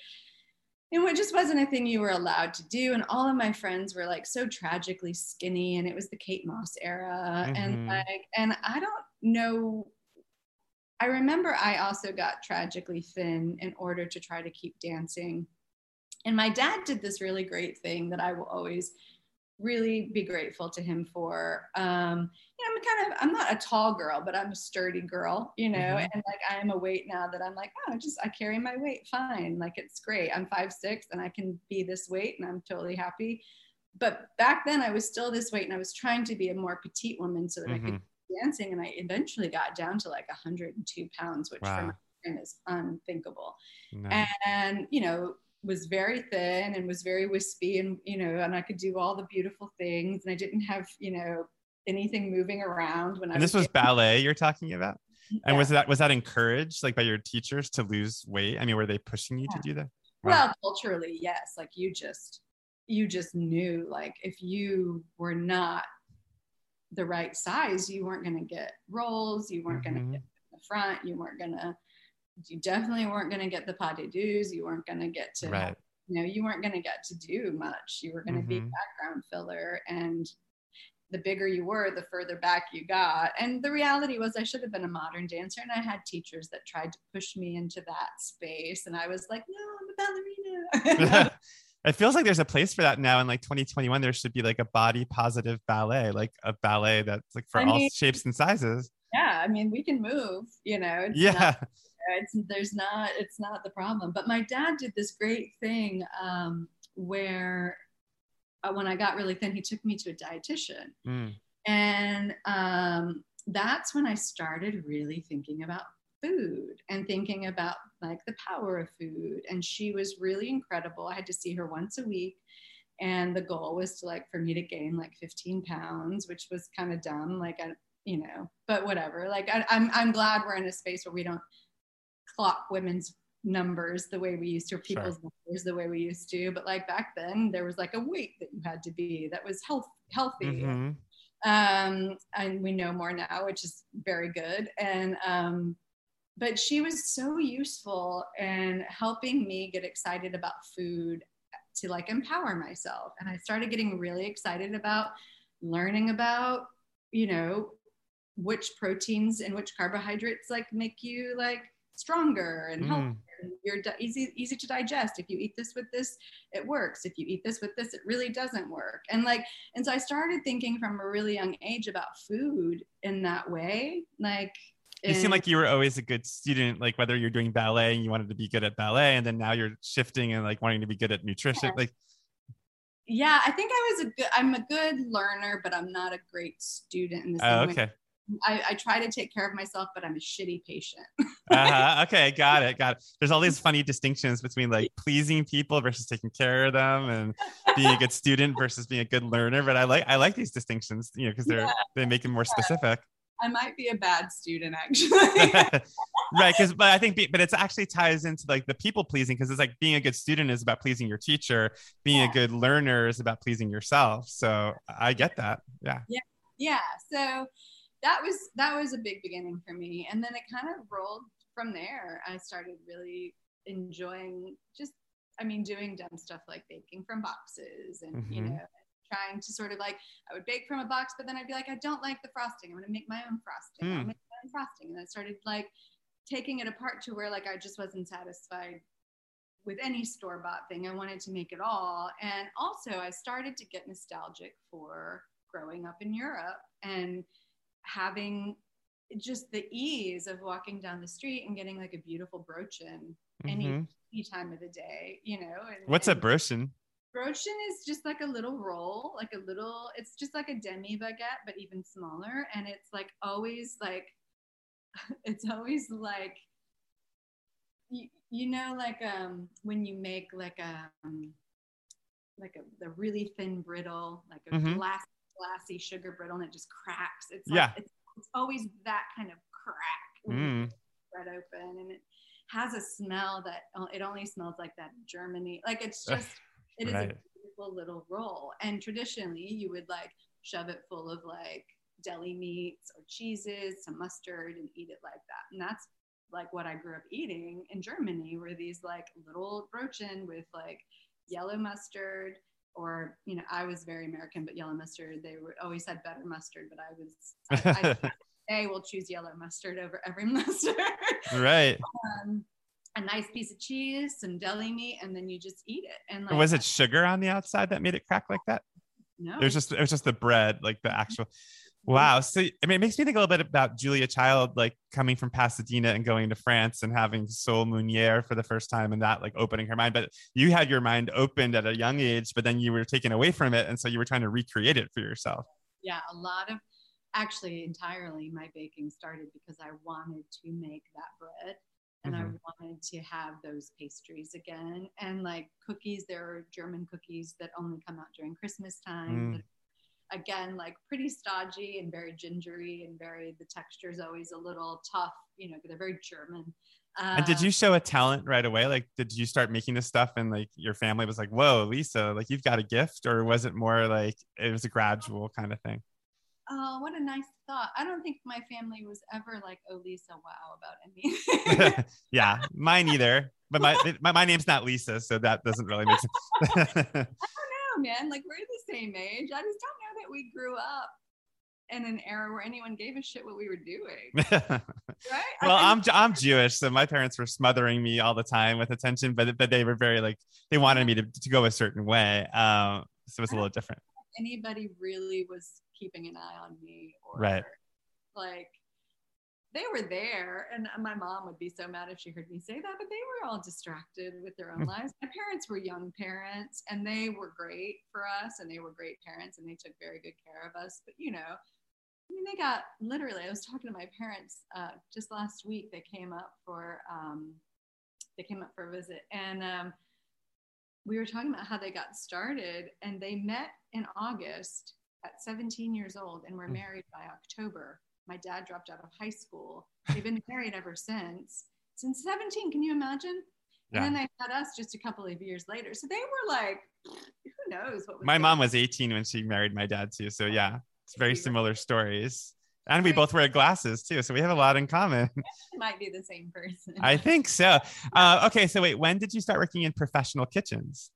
S2: and it just wasn't a thing you were allowed to do and all of my friends were like so tragically skinny and it was the kate moss era
S1: Mhm.
S2: and like and i don't know i remember i also got tragically thin in order to try to keep dancing And my dad did this really great thing that I will always really be grateful to him for. Um, you know, I'm kind of I'm not a tall girl, but I'm a sturdy girl, you know, mm-hmm. and like I am a weight now that I'm like, oh, just I carry my weight fine. Like it's great. I'm five six and I can be this weight and I'm totally happy. But back then I was still this weight and I was trying to be a more petite woman so that mm-hmm. I could mm-hmm. dancing and I eventually got down to like 102 pounds, which wow. for my friend is unthinkable. And you know, was very thin and was very wispy and you know and i could do all the beautiful things and i didn't have you know anything moving around when
S1: and I this was, ballet you're talking about and yeah. was that was that encouraged like by your teachers to lose weight i mean were they pushing you yeah. to do that
S2: wow. well culturally yes like you just you just knew like if you were not the right size you weren't going to get roles you weren't mm-hmm. going to get in the front you weren't going to you definitely weren't going to get the pas de deux. You weren't going to get to, right. you know, you weren't going to get to do much. You were going to mm-hmm. be background filler. And the bigger you were, the further back you got. And the reality was, I should have been a modern dancer. And I had teachers that tried to push me into that space. And I was like, no, I'm a ballerina.
S1: it feels like there's a place for that now in like 2021 there should be like a body positive ballet like a ballet that's like for I mean, all shapes and sizes
S2: yeah i mean we can move you know
S1: yeah not,
S2: it's there's not it's not the problem. But my dad did this great thing um, where uh, when i got really thin he took me to a dietitian. Mm. and um, that's when i started really thinking about food and thinking about like the power of food. And she was really incredible. I had to see her once a week. And the goal was to like for me to gain like 15 pounds which was kind of dumb like i you know but whatever. Like I, I'm, I'm glad we're in a space where we don't clock women's numbers the way we used to, or people's sure. numbers the way we used to. But like back then, there was like a weight that you had to be that was health healthy. Mm-hmm. Um, and we know more now, which is very good. And um, but she was so useful in helping me get excited about food to like empower myself. And I started getting really excited about learning about, you know, which proteins and which carbohydrates like make you like stronger and healthier. Mm. You're di- easy easy to digest. If you eat this with this, it works. If you eat this with this, it really doesn't work. And like, and so I started thinking from a really young age about food in that way. Like,
S1: you seem like you were always a good student. Like whether you're doing ballet and you wanted to be good at ballet, and then now you're shifting and like wanting to be good at nutrition. Yeah. Like,
S2: yeah, I think I was a good. I'm a good learner, but I'm not a great student in the
S1: same oh, okay. way
S2: I, I, try to take care of myself, but I'm a shitty patient.
S1: uh-huh. Okay, got it, got it. There's all these funny distinctions between like pleasing people versus taking care of them, and being a good student versus being a good learner. But I like I like these distinctions, you know, because they're yeah. they make it more specific.
S2: I might be a bad student actually.
S1: right, because but I think but it's actually ties into like the people pleasing because it's like being a good student is about pleasing your teacher, being yeah. a good learner is about pleasing yourself. So I get that. Yeah.
S2: Yeah. Yeah. So that was that was a big beginning for me. And then it kind of rolled from there. I started really enjoying just i mean doing dumb stuff like baking from boxes and mm-hmm. you know trying to sort of like i would bake from a box but then i'd be like i don't like the frosting. I'm going to make my own frosting. Mm. i'll make my own frosting. And i started like taking it apart to where like i just wasn't satisfied with any store bought thing. I wanted to make it all. And also i started to get nostalgic for growing up in europe and having just the ease of walking down the street and getting like a beautiful Brötchen mm-hmm. any, any time of the day, you know. And,
S1: What's and a Brötchen?
S2: Brötchen is just like a little roll, like a little, it's just like a demi baguette, but even smaller. And it's like always like, it's always like, you, you know, like um when you make like a, um, like a, a really thin brittle, like a mm-hmm. glass glassy sugar brittle and it just cracks. It's like,
S1: yeah.
S2: It's, it's, always that kind of crack mm. spread open and it has a smell that it only smells like that in Germany. Like it's just, it is right. a beautiful little roll. And traditionally you would like shove it full of like deli meats or cheeses, some mustard and eat it like that. And that's like what I grew up eating in Germany were these like little Brötchen with like yellow mustard, or you know i was very american but yellow mustard they were, always had better mustard but i was i, I, will choose yellow mustard over every mustard
S1: right
S2: um, a nice piece of cheese, some deli meat, and then you just eat it. And like,
S1: was it sugar on the outside that made it crack like that?
S2: No,
S1: It was just it was just the bread, like the actual. Wow. So I mean, it makes me think a little bit about Julia Child, like coming from Pasadena and going to France and having Sole Meunière for the first time, and that like opening her mind. But you had your mind opened at a young age, but then you were taken away from it, and so you were trying to recreate it for yourself.
S2: yeah, a lot of actually entirely my baking started because I wanted to make that bread and
S1: Mhm.
S2: I wanted to have those pastries again. And like cookies, there are German cookies that only come out during Christmas time.
S1: Mm.
S2: Again, like pretty stodgy and very gingery and very, the texture is always a little tough, you know, they're very German.
S1: And did you um, show a talent right away? Like, did you start making this stuff and like your family was like, whoa, Lisa, like you've got a gift? Or was it more like it was a gradual kind of thing?
S2: Oh, what a nice thought. I don't think my family was ever like, oh, Lisa, wow, about anything.
S1: yeah, mine either. But my, my my name's not Lisa, so that doesn't really make sense.
S2: man. Like we're the same age. I just don't know that we grew up in an era where anyone gave a shit what we were doing, right? I
S1: well, I'm I'm Jewish, so my parents were smothering me all the time with attention, but but they were very like they wanted me to, to go a certain way. Um, so it's a little different.
S2: anybody really was keeping an eye on me, or
S1: Right.
S2: like they were there, and my mom would be so mad if she heard me say that, but they were all distracted with their own
S1: Mm.
S2: lives. My parents were young parents, and they were great for us, and they were great parents, and they took very good care of us. But you know, I mean, they got literally. I was talking to my parents uh, just last week. They came up for um, they came up for a visit, and um, we were talking about how they got started, and they met in August at 17 years old, and were
S1: Mm.
S2: married by October. My dad dropped out of high school. They've been married ever since. Since 17, can you imagine?
S1: Yeah.
S2: And then they had us just a couple of years later. So they were like, who knows what was
S1: My mom
S2: on.
S1: was 18 when she married my dad too, so yeah, it's very similar stories. And we both wear glasses too, so we have a lot in common.
S2: might be the same person.
S1: I think so. Uh, okay, so wait, when did you start working in professional kitchens?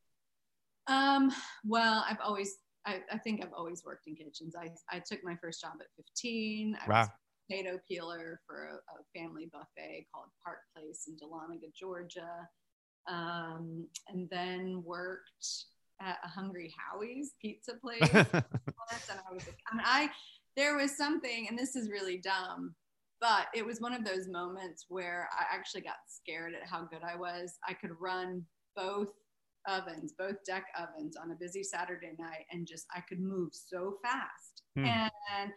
S2: Um, well, I've always, I, I think I've always worked in kitchens. I, I took my first job at 15. I
S1: Wow.
S2: was a potato peeler for a, a family buffet called Park Place in Dahlonega, Georgia. Um, and then worked at a Hungry Howie's pizza place. and I was like, and I, there was something, and this is really dumb, but it was one of those moments where I actually got scared at how good I was. I could run both ovens, both deck ovens on a busy Saturday night, and just I could move so fast.
S1: Hmm.
S2: And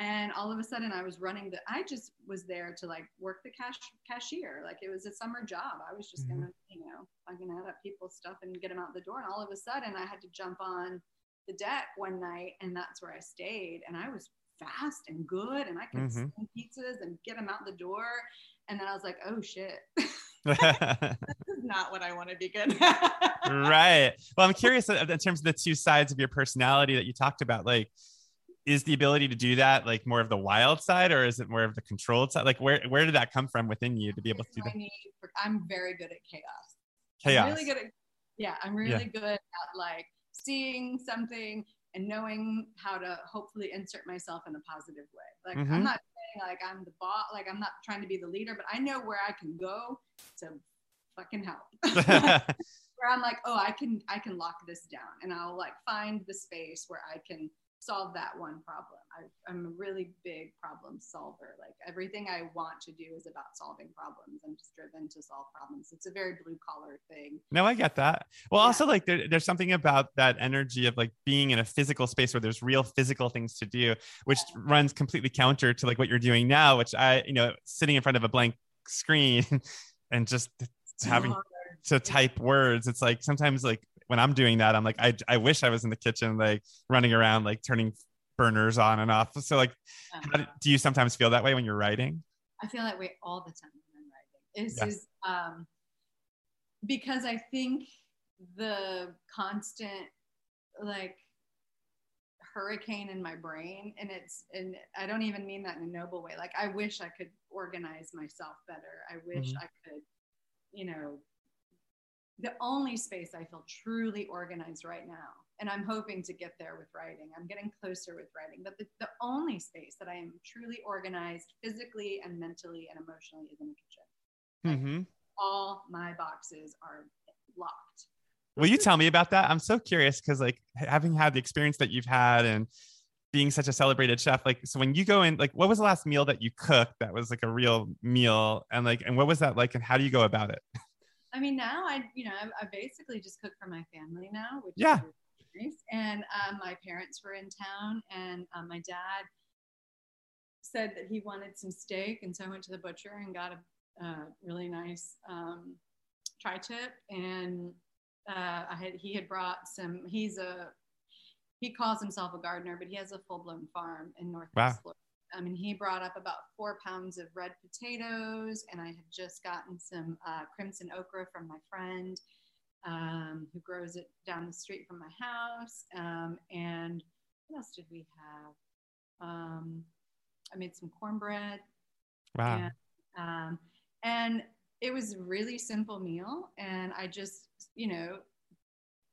S2: and all of a sudden I was running the I just was there to like work the cash cashier. Like it was a summer job. I was just
S1: Mhm.
S2: gonna, you know, fucking add up people's stuff and get them out the door. And all of a sudden I had to jump on the deck one night and that's where I stayed. And I was fast and good and I could
S1: Mhm.
S2: sling pizzas and get them out the door. And then I was like, oh shit. this is not what I want to be good at. Right.
S1: Well, I'm curious in terms of the two sides of your personality that you talked about. Like, is the ability to do that like more of the wild side, or is it more of the controlled side? Like, where where did that come from within you to be able to do that?
S2: for- I'm very good at chaos.
S1: Chaos.
S2: I'm really good at yeah, I'm really good at like seeing something and knowing how to hopefully insert myself in a positive way. Like
S1: Mhm.
S2: I'm not like I'm the boss, like I'm not trying to be the leader, but I know where I can go to fucking help. where I'm like, oh, I can I can lock this down and I'll like find the space where I can solve that one problem. I, I'm a really big problem solver. Like everything I want to do is about solving problems. I'm just driven to solve problems. It's a very blue collar thing.
S1: no, I get that. Well,
S2: Yeah.
S1: also like there, there's something about that energy of like being in a physical space where there's real physical things to do, which runs completely counter to like what you're doing now, which I, you know, sitting in front of a blank screen and just having to type words. It's like sometimes like when I'm doing that, I'm like, I, I wish I was in the kitchen, like running around, like turning burners on and off. So like, how do, do you sometimes feel that way when you're writing?
S2: I feel that way all the time when I'm writing. It's
S1: Yeah.
S2: just um, because I think the constant like hurricane in my brain, and it's and I don't even mean that in a noble way. Like I wish I could organize myself better. I wish
S1: Mhm.
S2: I could, you know, the only space I feel truly organized right now, and I'm hoping to get there with writing. I'm getting closer with writing, but the, the only space that I am truly organized physically and mentally and emotionally is in the kitchen.
S1: Mm-hmm.
S2: all my boxes are locked.
S1: Will you tell me about that? I'm so curious because like having had the experience that you've had and being such a celebrated chef, like so when you go in, like what was the last meal that you cooked that was like a real meal, and like and what was that like, and how do you go about it?
S2: I mean, now I, you know, I, I basically just cook for my family now, which
S1: yeah.
S2: nice. And um, my parents were in town, and um, my dad said that he wanted some steak, and so I went to the butcher and got a, a really nice um, tri-tip, and uh, I had he had brought some. He's a he calls himself a gardener, but he has a full blown farm in Northwest wow. Florida. I mean, he brought up about four pounds of red potatoes, and I had just gotten some uh, crimson okra from my friend um, who grows it down the street from my house. Um, and what else did we have? Um, I made some cornbread.
S1: Wow.
S2: And, um, and it was a really simple meal. And I just, you know,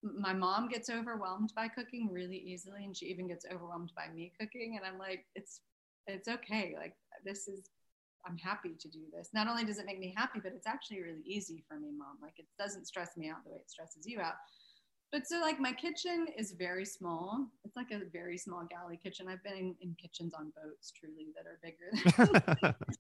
S2: my mom gets overwhelmed by cooking really easily and she even gets overwhelmed by me cooking and i'm like it's it's okay. Like this is i'm happy to do this. Not only does it make me happy but it's actually really easy for me mom. Like it doesn't stress me out the way it stresses you out. But so like my kitchen is very small. It's like a very small galley kitchen. I've been in, in kitchens on boats truly that are bigger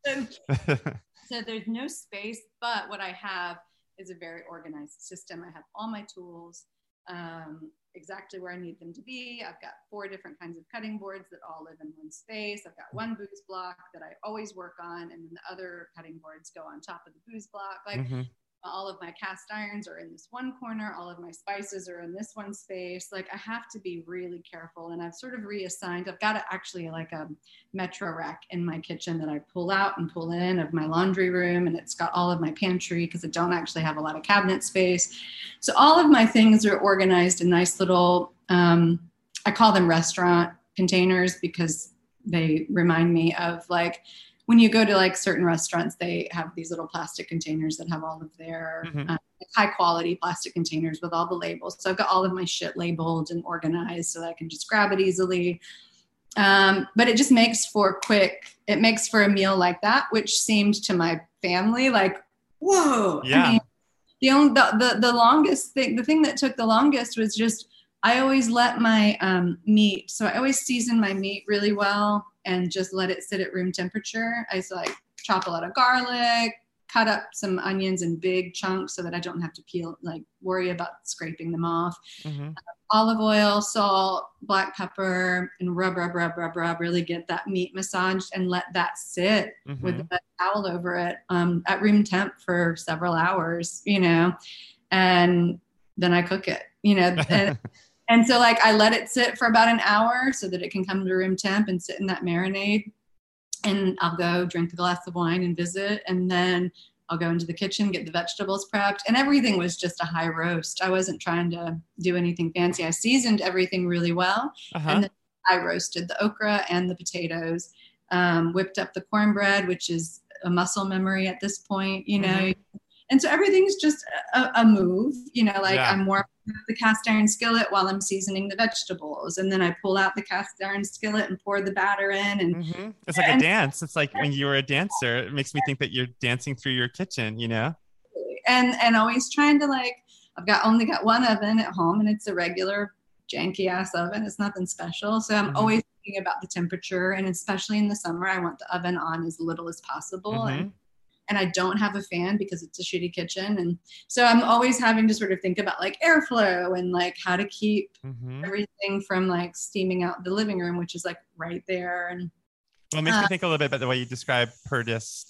S2: so, so there's no space but what i have is a very organized system. I have all my tools um, exactly where I need them to be. I've got four different kinds of cutting boards that all live in one space. I've got one Boos block that I always work on, and then the other cutting boards go on top of the Boos block. Like mm-hmm all of my cast irons are in this one corner all of my spices are in this one space. Like i have to be really careful and i've sort of reassigned i've got actually like a metro rack in my kitchen that i pull out and pull in of my laundry room and it's got all of my pantry because i don't actually have a lot of cabinet space. So all of my things are organized in nice little um, i call them restaurant containers because they remind me of like when you go to like certain restaurants, they have these little plastic containers that have all of their mm-hmm. uh, high quality plastic containers with all the labels. So I've got all of my shit labeled and organized so that I can just grab it easily. Um, but it just makes for quick, it makes for a meal like that, which seemed to my family like, whoa.
S1: Yeah. I mean,
S2: the, only, the, the, the longest thing, the thing that took the longest was just, I always let my um, meat, so I always season my meat really well and just let it sit at room temperature. I used to like chop a lot of garlic, cut up some onions in big chunks so that I don't have to peel, like worry about scraping them off. Mm-hmm. Uh, olive oil, salt, black pepper, and rub, rub, rub, rub, rub. Really get that meat massaged and let that sit mm-hmm. with a towel over it um, at room temp for several hours, you know, and then I cook it, you know. And, And so like I let it sit for about an hour so that it can come to room temp and sit in that marinade. And I'll go drink a glass of wine and visit. And then I'll go into the kitchen, get the vegetables prepped, and everything was just a high roast. I wasn't trying to do anything fancy. I seasoned everything really well. Uh-huh. And then I roasted the okra and the potatoes, um, whipped up the cornbread, which is a muscle memory at this point, you know. Mm-hmm. And so everything's just a, a move, you know, like yeah. I'm more the cast iron skillet while I'm seasoning the vegetables. And then I pull out the cast iron skillet and pour the batter in. And
S1: mm-hmm. it's like and, a dance. It's like when you were a dancer, it makes me think that you're dancing through your kitchen, you know?
S2: And, and always trying to like, I've got only got one oven at home and it's a regular janky ass oven. It's nothing special. So I'm mm-hmm. always thinking about the temperature. And especially in the summer, I want the oven on as little as possible. Mm-hmm. And and I don't have a fan because it's a shitty kitchen. And so I'm always having to sort of think about like airflow and like how to keep mm-hmm. everything from like steaming out the living room, which is like right there. And
S1: well, it makes uh, me think a little bit about the way you describe Perdis.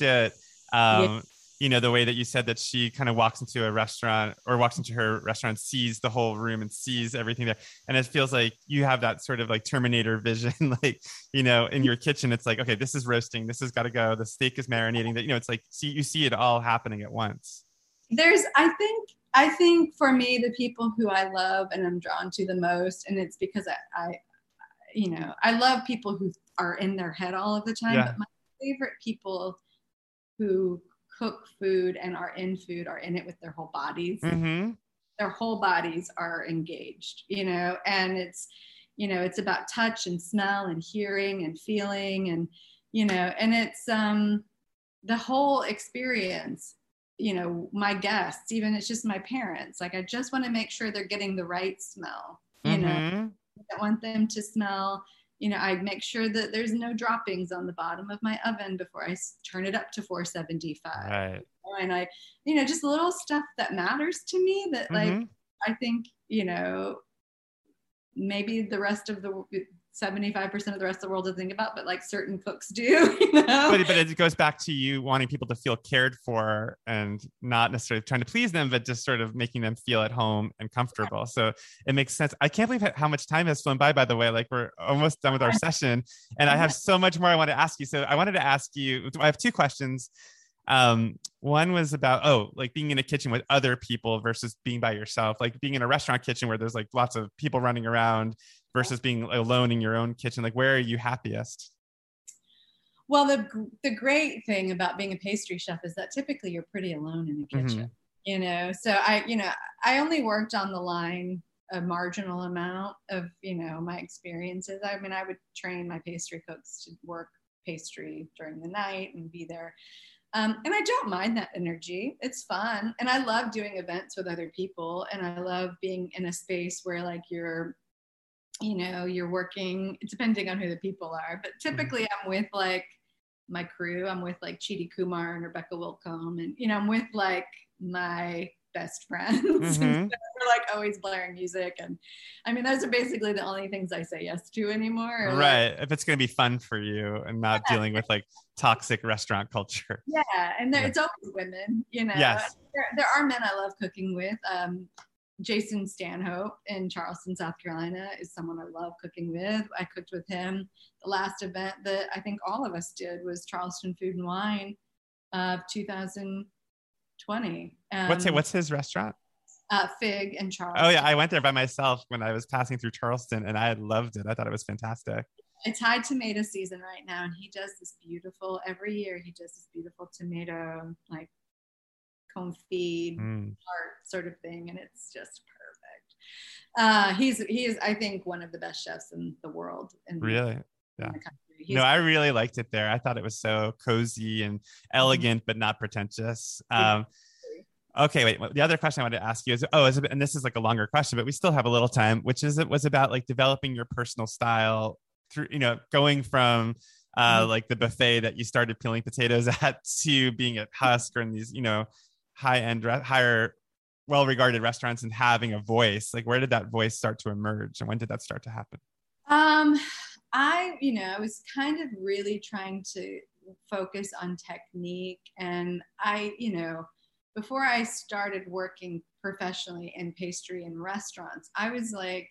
S1: Um, yeah you know the way that you said that she kind of walks into a restaurant or walks into her restaurant sees the whole room and sees everything there. And it feels like you have that sort of like terminator vision like you know in your kitchen. It's like okay this is roasting this has got to go the steak is marinating that you know it's like see you see it all happening at once.
S2: There's i think i think for me the people who i love and i'm drawn to the most and it's because i, I you know i love people who are in their head all of the time yeah. but my favorite people who cook food and are in food are in it with their whole bodies. Mm-hmm. Their whole bodies are engaged, you know, and it's, you know, it's about touch and smell and hearing and feeling and, you know, and it's um, the whole experience you know my guests even it's just my parents like i just want to make sure they're getting the right smell you mm-hmm. know i want them to smell you know i make sure that there's no droppings on the bottom of my oven before i turn it up to 475
S1: right.
S2: and i you know just little stuff that matters to me that like mm-hmm. i think you know maybe the rest of the 75% of the rest of the world to think about, but like certain cooks do. You know?
S1: but, but it goes back to you wanting people to feel cared for and not necessarily trying to please them, but just sort of making them feel at home and comfortable. So it makes sense. I can't believe how much time has flown by, by the way. Like we're almost done with our session, and I have so much more I want to ask you. So I wanted to ask you, I have two questions. Um, one was about oh, like being in a kitchen with other people versus being by yourself, like being in a restaurant kitchen where there's like lots of people running around versus being alone in your own kitchen. Like, where are you happiest?
S2: Well, the the great thing about being a pastry chef is that typically you're pretty alone in the kitchen. Mm-hmm. You know, so I, you know, I only worked on the line a marginal amount of, you know, my experiences. I mean, I would train my pastry cooks to work pastry during the night and be there um, and I don't mind that energy. It's fun. And I love doing events with other people. And I love being in a space where, like, you're, you know, you're working, depending on who the people are. But mm-hmm. typically, mm-hmm. I'm with like my crew. I'm with like Cheetie Kumar and Rebecca Wilcomb. And, you know, I'm with like my best friends. Mm-hmm. we're like always blaring music. And I mean, those are basically the only things I say yes to anymore.
S1: Right. Like, if it's going to be fun for you and not yeah. dealing with like toxic restaurant culture.
S2: Yeah. And there, yeah. it's always women, you know.
S1: Yes.
S2: There, there are men I love cooking with. Um, Jason Stanhope in Charleston, South Carolina is someone I love cooking with. I cooked with him. The last event that I think all of us did was Charleston Food and Wine of 2020.
S1: Um, what's it, what's his restaurant?
S2: Uh, Fig and Charleston.
S1: Oh yeah, I went there by myself when I was passing through Charleston, and I loved it. I thought it was fantastic.
S2: It's high tomato season right now, and he does this beautiful. Every year, he does this beautiful tomato like confit mm. art sort of thing, and it's just perfect. Uh, he's he is, I think, one of the best chefs in the world. In
S1: really, yeah. no, I really liked it there. I thought it was so cozy and mm-hmm. elegant, mm-hmm. but not pretentious. Um, okay, wait. The other question I wanted to ask you is, oh, is it, and this is like a longer question, but we still have a little time, which is it was about like developing your personal style through, you know, going from uh, mm-hmm. like the buffet that you started peeling potatoes at to being at Husk or in these, you know, high end, higher, well regarded restaurants and having a voice. Like, where did that voice start to emerge, and when did that start to happen?
S2: Um, I, you know, I was kind of really trying to focus on technique. And I, you know, before I started working professionally in pastry and restaurants, I was like,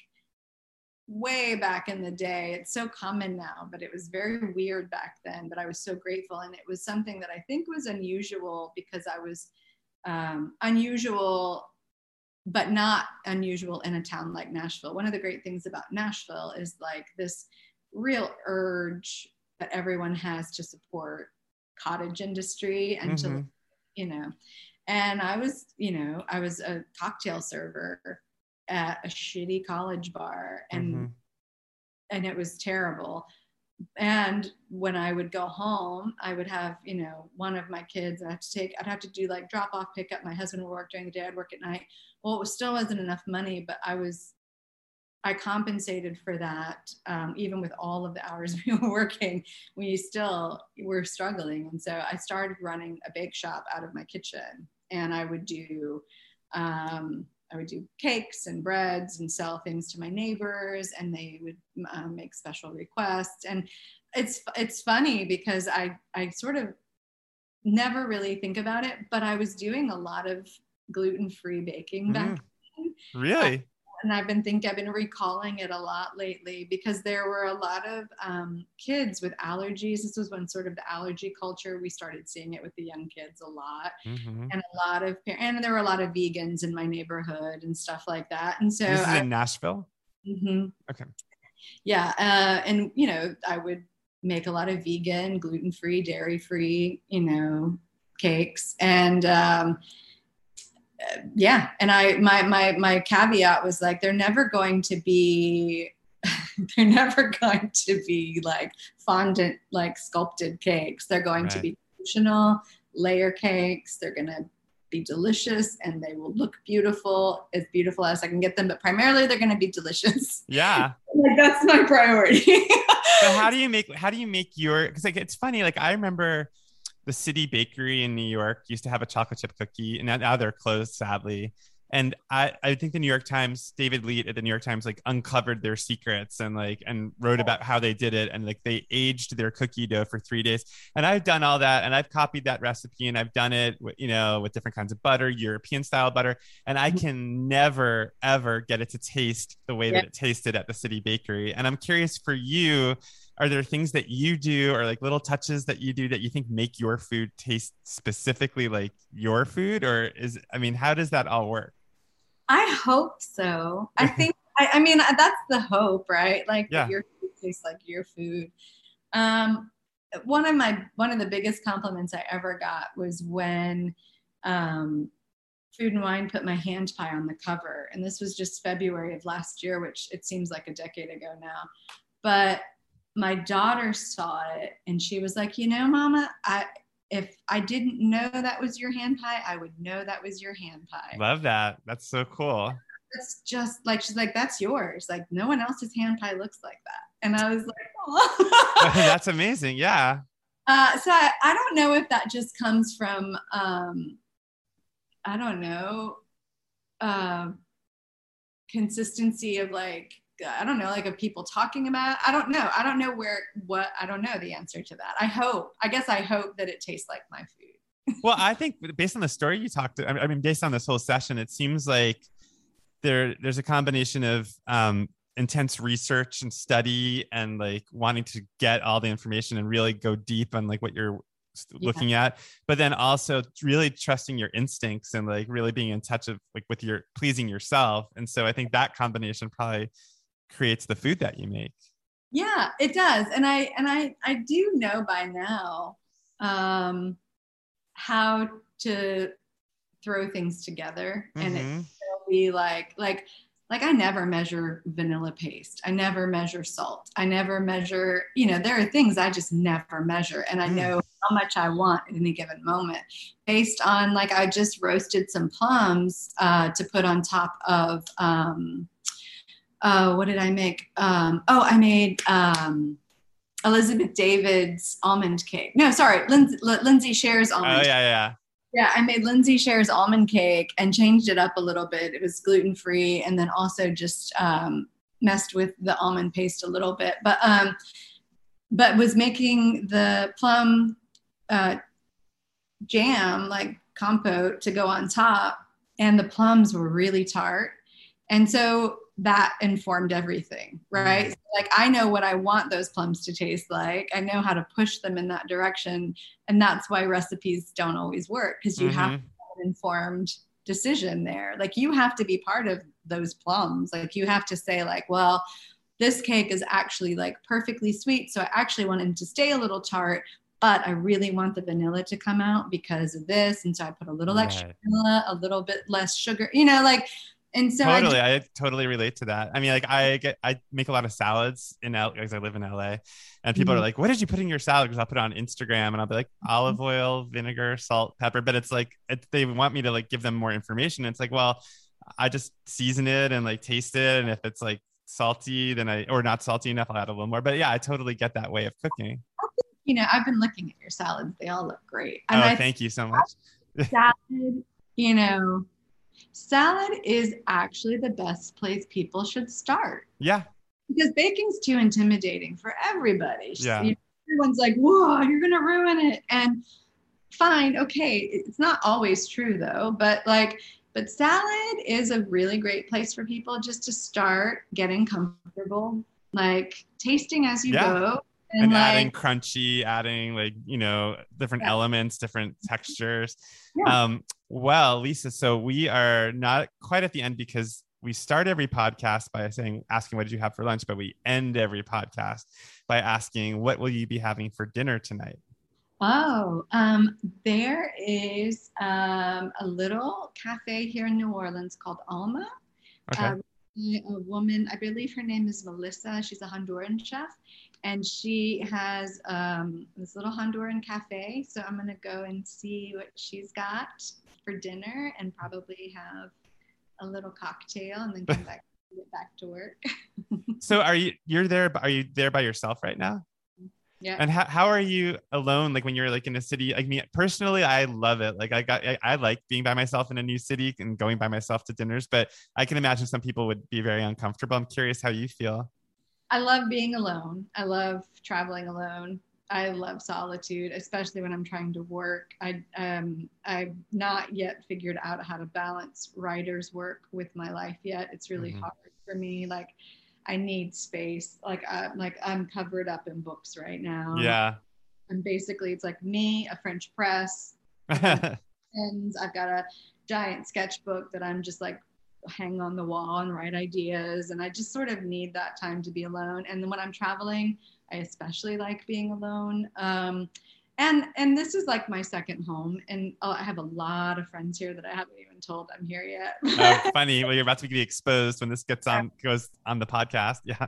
S2: way back in the day. It's so common now, but it was very weird back then. But I was so grateful. And it was something that I think was unusual because I was um, unusual, but not unusual in a town like Nashville. One of the great things about Nashville is like this real urge that everyone has to support cottage industry and mm-hmm. to you know and i was you know i was a cocktail server at a shitty college bar and mm-hmm. and it was terrible and when i would go home i would have you know one of my kids i have to take i'd have to do like drop off pick up my husband would work during the day i'd work at night well it was, still wasn't enough money but i was I compensated for that, um, even with all of the hours we were working. We still were struggling, and so I started running a bake shop out of my kitchen, and I would do. Um, I would do cakes and breads and sell things to my neighbors, and they would um, make special requests. And it's it's funny because I I sort of never really think about it, but I was doing a lot of gluten free baking back. Mm,
S1: really?
S2: And I've been thinking, I've been recalling it a lot lately because there were a lot of um, kids with allergies. This was when sort of the allergy culture, we started seeing it with the young kids a lot. Mm-hmm. And a lot of, and there were a lot of vegans in my neighborhood and stuff like that. And so,
S1: this is I, in Nashville?
S2: Mm-hmm.
S1: Okay.
S2: Yeah. Uh, and, you know, I would make a lot of vegan, gluten free, dairy free, you know, cakes. And, um, yeah and i my my my caveat was like they're never going to be they're never going to be like fondant like sculpted cakes they're going right. to be traditional layer cakes they're going to be delicious and they will look beautiful, as beautiful as I can get them, but primarily they're going to be delicious.
S1: Yeah.
S2: like that's my priority.
S1: so how do you make how do you make your because like it's funny like I remember the City Bakery in New York used to have a chocolate chip cookie and now they're closed sadly and I, I think the New York Times, David Leite at the New York Times, like uncovered their secrets and like and wrote about how they did it and like they aged their cookie dough for three days. And I've done all that and I've copied that recipe and I've done it, with, you know, with different kinds of butter, European style butter, and I mm-hmm. can never ever get it to taste the way yeah. that it tasted at the City Bakery. And I'm curious for you, are there things that you do or like little touches that you do that you think make your food taste specifically like your food or is i mean how does that all work
S2: I hope so. I think, I, I, mean, that's the hope, right? Like
S1: yeah.
S2: your food tastes like your food. Um, one of my, one of the biggest compliments I ever got was when um, Food and Wine put my hand pie on the cover. And this was just February of last year, which it seems like a decade ago now. But my daughter saw it and she was like, you know, mama, I, if I didn't know that was your hand pie, I would know that was your hand pie.
S1: Love that. That's so cool.
S2: It's just like she's like, that's yours. Like no one else's hand pie looks like that. And I was like, oh.
S1: that's amazing. Yeah.
S2: Uh, so I, I don't know if that just comes from um, I don't know, uh, consistency of like I don't know, like of people talking about. I don't know. I don't know where what I don't know the answer to that. I hope. I guess I hope that it tastes like my food.
S1: well, I think based on the story you talked, to, I mean, based on this whole session, it seems like there there's a combination of um, intense research and study and like wanting to get all the information and really go deep on like what you're looking yeah. at but then also really trusting your instincts and like really being in touch of like with your pleasing yourself and so i think that combination probably creates the food that you make
S2: yeah it does and i and i i do know by now um how to throw things together mm-hmm. and it will be like like like I never measure vanilla paste. I never measure salt. I never measure, you know, there are things I just never measure. And I mm. know how much I want at any given moment based on like I just roasted some plums uh, to put on top of um, uh, what did I make? Um, oh, I made um, Elizabeth David's almond cake. No, sorry, Lindsay, Lindsay Shere's almond.
S1: Oh yeah, yeah.
S2: Yeah, I made Lindsay Shere's almond cake and changed it up a little bit. It was gluten free, and then also just um, messed with the almond paste a little bit. But um, but was making the plum uh, jam like compote to go on top, and the plums were really tart, and so that informed everything, right? Mm-hmm. So like I know what I want those plums to taste like. I know how to push them in that direction. And that's why recipes don't always work because you mm-hmm. have an informed decision there. Like you have to be part of those plums. Like you have to say, like, well, this cake is actually like perfectly sweet. So I actually want it to stay a little tart, but I really want the vanilla to come out because of this. And so I put a little right. extra vanilla, a little bit less sugar, you know, like and so
S1: totally, I, just, I, totally relate to that. I mean, like I get, I make a lot of salads in L because I live in LA, and people mm-hmm. are like, "What did you put in your salad?" Because I'll put it on Instagram, and I'll be like, mm-hmm. olive oil, vinegar, salt, pepper. But it's like it, they want me to like give them more information. It's like, well, I just season it and like taste it, and if it's like salty, then I or not salty enough, I'll add a little more. But yeah, I totally get that way of cooking.
S2: You know, I've been looking at your salads; they all look great.
S1: And oh, I thank you so much.
S2: salad, you know, salad is actually the best place people should start.
S1: Yeah.
S2: Because baking's too intimidating for everybody.
S1: Yeah.
S2: everyone's like, whoa, you're going to ruin it. And fine, okay. It's not always true though, but like, but salad is a really great place for people just to start getting comfortable, like tasting as you yeah. go
S1: and, and like, adding crunchy, adding like you know different yeah. elements, different textures. Yeah. Um, well, Lisa, so we are not quite at the end because we start every podcast by saying asking what did you have for lunch, but we end every podcast by asking what will you be having for dinner tonight.
S2: Oh, um, there is um, a little cafe here in New Orleans called Alma. Okay. Uh, a woman, I believe her name is Melissa. She's a Honduran chef, and she has um, this little Honduran cafe. So I'm gonna go and see what she's got. for dinner and probably have a little cocktail and then come back get back to work.
S1: so are you you're there are you there by yourself right now?
S2: Yeah.
S1: And how, how are you alone? Like when you're like in a city, like me personally, I love it. Like I got, I, I, like being by myself in a new city and going by myself to dinners, but I can imagine some people would be very uncomfortable. I'm curious how you feel.
S2: I love being alone. I love traveling alone. I love solitude, especially when I'm trying to work. I um I've not yet figured out how to balance writer's work with my life yet. It's really mm-hmm. hard for me. Like I need space. Like I like I'm covered up in books right now.
S1: Yeah.
S2: And basically it's like me, a French press, and I've got a giant sketchbook that I'm just like hang on the wall and write ideas and I just sort of need that time to be alone. And then when I'm traveling, I especially like being alone. Um, and and this is like my second home, and oh, I have a lot of friends here that I haven't even told I'm here yet.
S1: oh, funny. Well, you're about to be exposed when this gets on goes on the podcast. Yeah.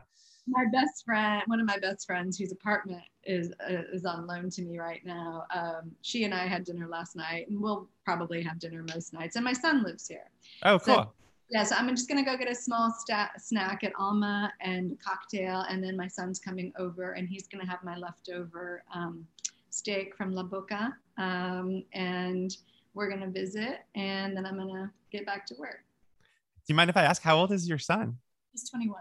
S2: My best friend, one of my best friends, whose apartment is uh, is on loan to me right now. Um, she and I had dinner last night, and we'll probably have dinner most nights. And my son lives here.
S1: Oh, cool.
S2: So, yeah, so I'm just gonna go get a small sta- snack at Alma and a cocktail, and then my son's coming over, and he's gonna have my leftover um, steak from La Boca, um, and we're gonna visit, and then I'm gonna get back to work.
S1: Do you mind if I ask how old is your son?
S2: He's 21.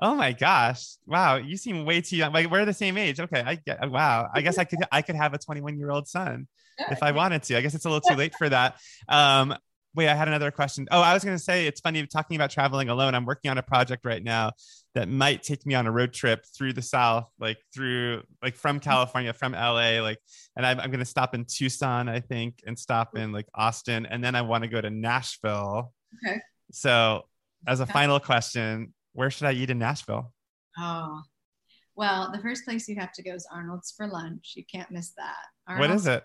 S1: Oh my gosh! Wow, you seem way too young. Like we're the same age. Okay, I get. Wow, I guess I could I could have a 21 year old son if I wanted to. I guess it's a little too late for that. Um, wait, I had another question. Oh, I was going to say it's funny talking about traveling alone. I'm working on a project right now that might take me on a road trip through the South, like through, like from mm-hmm. California, from LA, like, and I'm, I'm going to stop in Tucson, I think, and stop in like Austin. And then I want to go to Nashville.
S2: Okay.
S1: So, as a final question, where should I eat in Nashville?
S2: Oh, well, the first place you have to go is Arnold's for lunch. You can't miss that.
S1: Arnold's, what is it?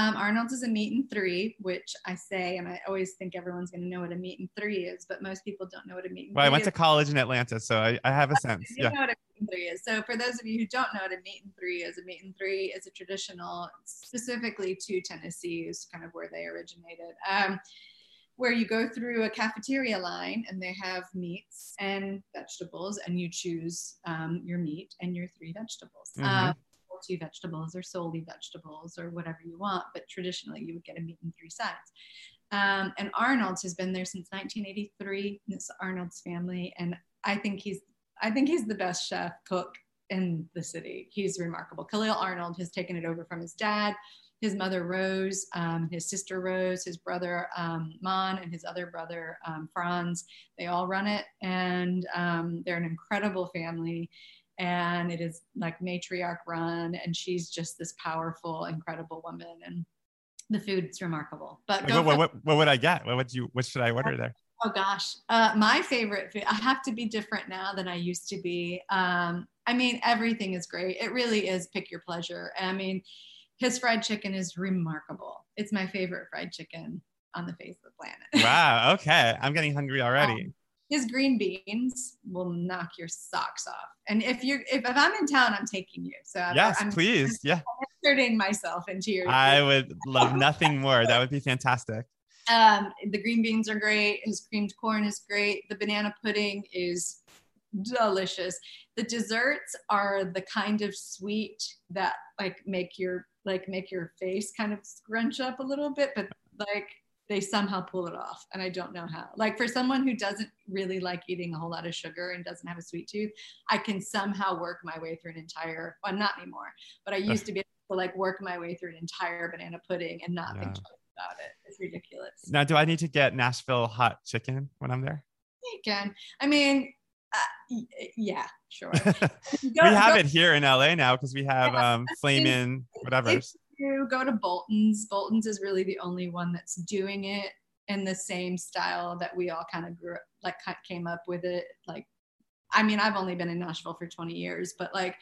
S2: Um, Arnold's is a meat and three, which I say, and I always think everyone's going to know what a meat and three is, but most people don't know what a meat and
S1: well,
S2: three
S1: I went is. to college in Atlanta, so I, I have a sense.
S2: you yeah. know what a meat and three is. So for those of you who don't know what a meat and three is, a meat and three is a traditional, specifically to Tennessee, is kind of where they originated. Um, where you go through a cafeteria line and they have meats and vegetables, and you choose um, your meat and your three vegetables. Mm-hmm. Two vegetables or solely vegetables or whatever you want, but traditionally you would get a meat and three sides. Um, and Arnold's has been there since 1983. It's Arnold's family, and I think he's I think he's the best chef cook in the city. He's remarkable. Kahlil Arnold has taken it over from his dad, his mother Rose, um, his sister Rose, his brother um, Mon, and his other brother um, Franz. They all run it, and um, they're an incredible family and it is like matriarch run and she's just this powerful incredible woman and the food's remarkable. But
S1: what, what, what, what, would i get? What would you what should i order there?
S2: Oh gosh. Uh, my favorite food i have to be different now than i used to be. Um, i mean everything is great. It really is pick your pleasure. I mean his fried chicken is remarkable. It's my favorite fried chicken on the face of the planet.
S1: Wow okay. I'm getting hungry already. Um,
S2: his green beans will knock your socks off. And if you're if, if I'm in town, I'm taking you. So
S1: yes,
S2: I'm,
S1: please,
S2: I'm
S1: yeah,
S2: inserting myself into your.
S1: I would love nothing more. That would be fantastic.
S2: Um, the green beans are great. His creamed corn is great. The banana pudding is delicious. The desserts are the kind of sweet that like make your like make your face kind of scrunch up a little bit, but like they somehow pull it off and i don't know how. Like for someone who doesn't really like eating a whole lot of sugar and doesn't have a sweet tooth i can somehow work my way through an entire well not anymore but i used to be able to like work my way through an entire banana pudding and not yeah. think about it. It's ridiculous.
S1: Now do i need to get nashville hot chicken when i'm there?
S2: You can. I mean uh, yeah, sure.
S1: we have go, it here in LA now because we have yeah, um, Flamin' whatever
S2: to go to Bolton's. Bolton's is really the only one that's doing it in the same style that we all kind of grew like came up with it. Like, I mean, I've only been in Nashville for 20 years, but like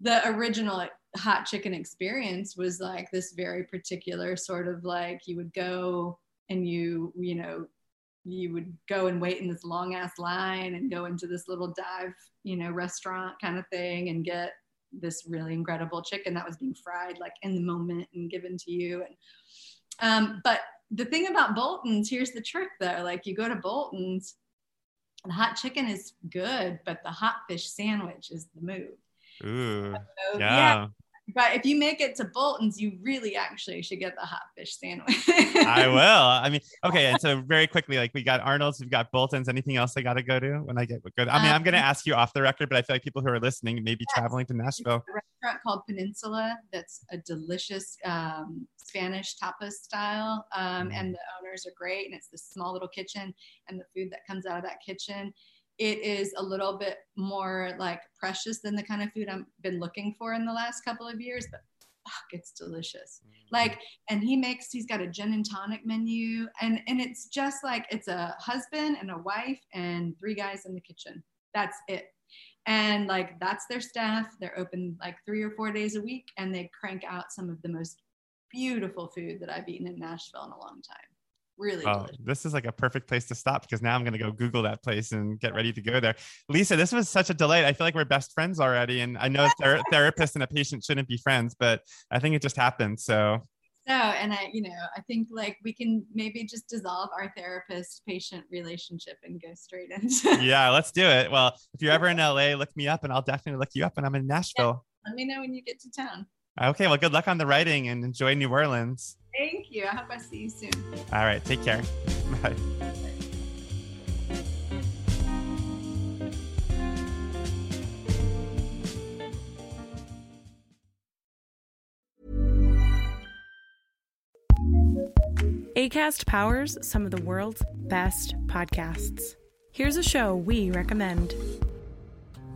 S2: the original hot chicken experience was like this very particular sort of like you would go and you, you know, you would go and wait in this long ass line and go into this little dive, you know, restaurant kind of thing and get this really incredible chicken that was being fried like in the moment and given to you and um, but the thing about Bolton's, here's the trick though. Like you go to Bolton's, the hot chicken is good, but the hot fish sandwich is the move.
S1: Ooh.
S2: So,
S1: yeah.
S2: yeah. But if you make it to Bolton's, you really actually should get the hot fish sandwich.
S1: I will. I mean, okay. And so very quickly, like we got Arnold's, we've got Bolton's. Anything else I got to go to when I get good? I mean, I'm going to
S2: Um,
S1: ask you off the record, but I feel like people who are listening may be traveling to Nashville.
S2: a restaurant called Peninsula that's a delicious um, Spanish tapas style. Um,
S1: Mm.
S2: and the owners are great. And it's this small little kitchen, and the food that comes out of that kitchen. It is a little bit more like precious than the kind of food I've been looking for in the last couple of years, but fuck, it's delicious. Mm-hmm. Like, and he makes, he's got a gin and tonic menu, and and it's just like it's a husband and a wife and three guys in the kitchen. That's it and like that's their staff they're open like three or four days a week and they crank out some of the most beautiful food that i've eaten in nashville in a long time really
S1: Oh,
S2: delicious.
S1: this is like a perfect place to stop because now I'm going to go Google that place and get ready to go there. Lisa, this was such a delight. I feel like we're best friends already. And I know a ther- therapist and a patient shouldn't be friends, but I think it just happened. So
S2: so and i you know i think like we can maybe just dissolve our therapist patient relationship and go straight into
S1: yeah, let's do it. Well, if you're ever in LA, look me up and I'll definitely look you up when I'm in Nashville.
S2: let me know when you get to town
S1: Okay, well, good luck on the writing and enjoy New Orleans.
S2: Thank you i hope i see you soon
S1: All right, take care. Bye.
S3: ACAST powers some of the world's best podcasts. Here's a show we recommend.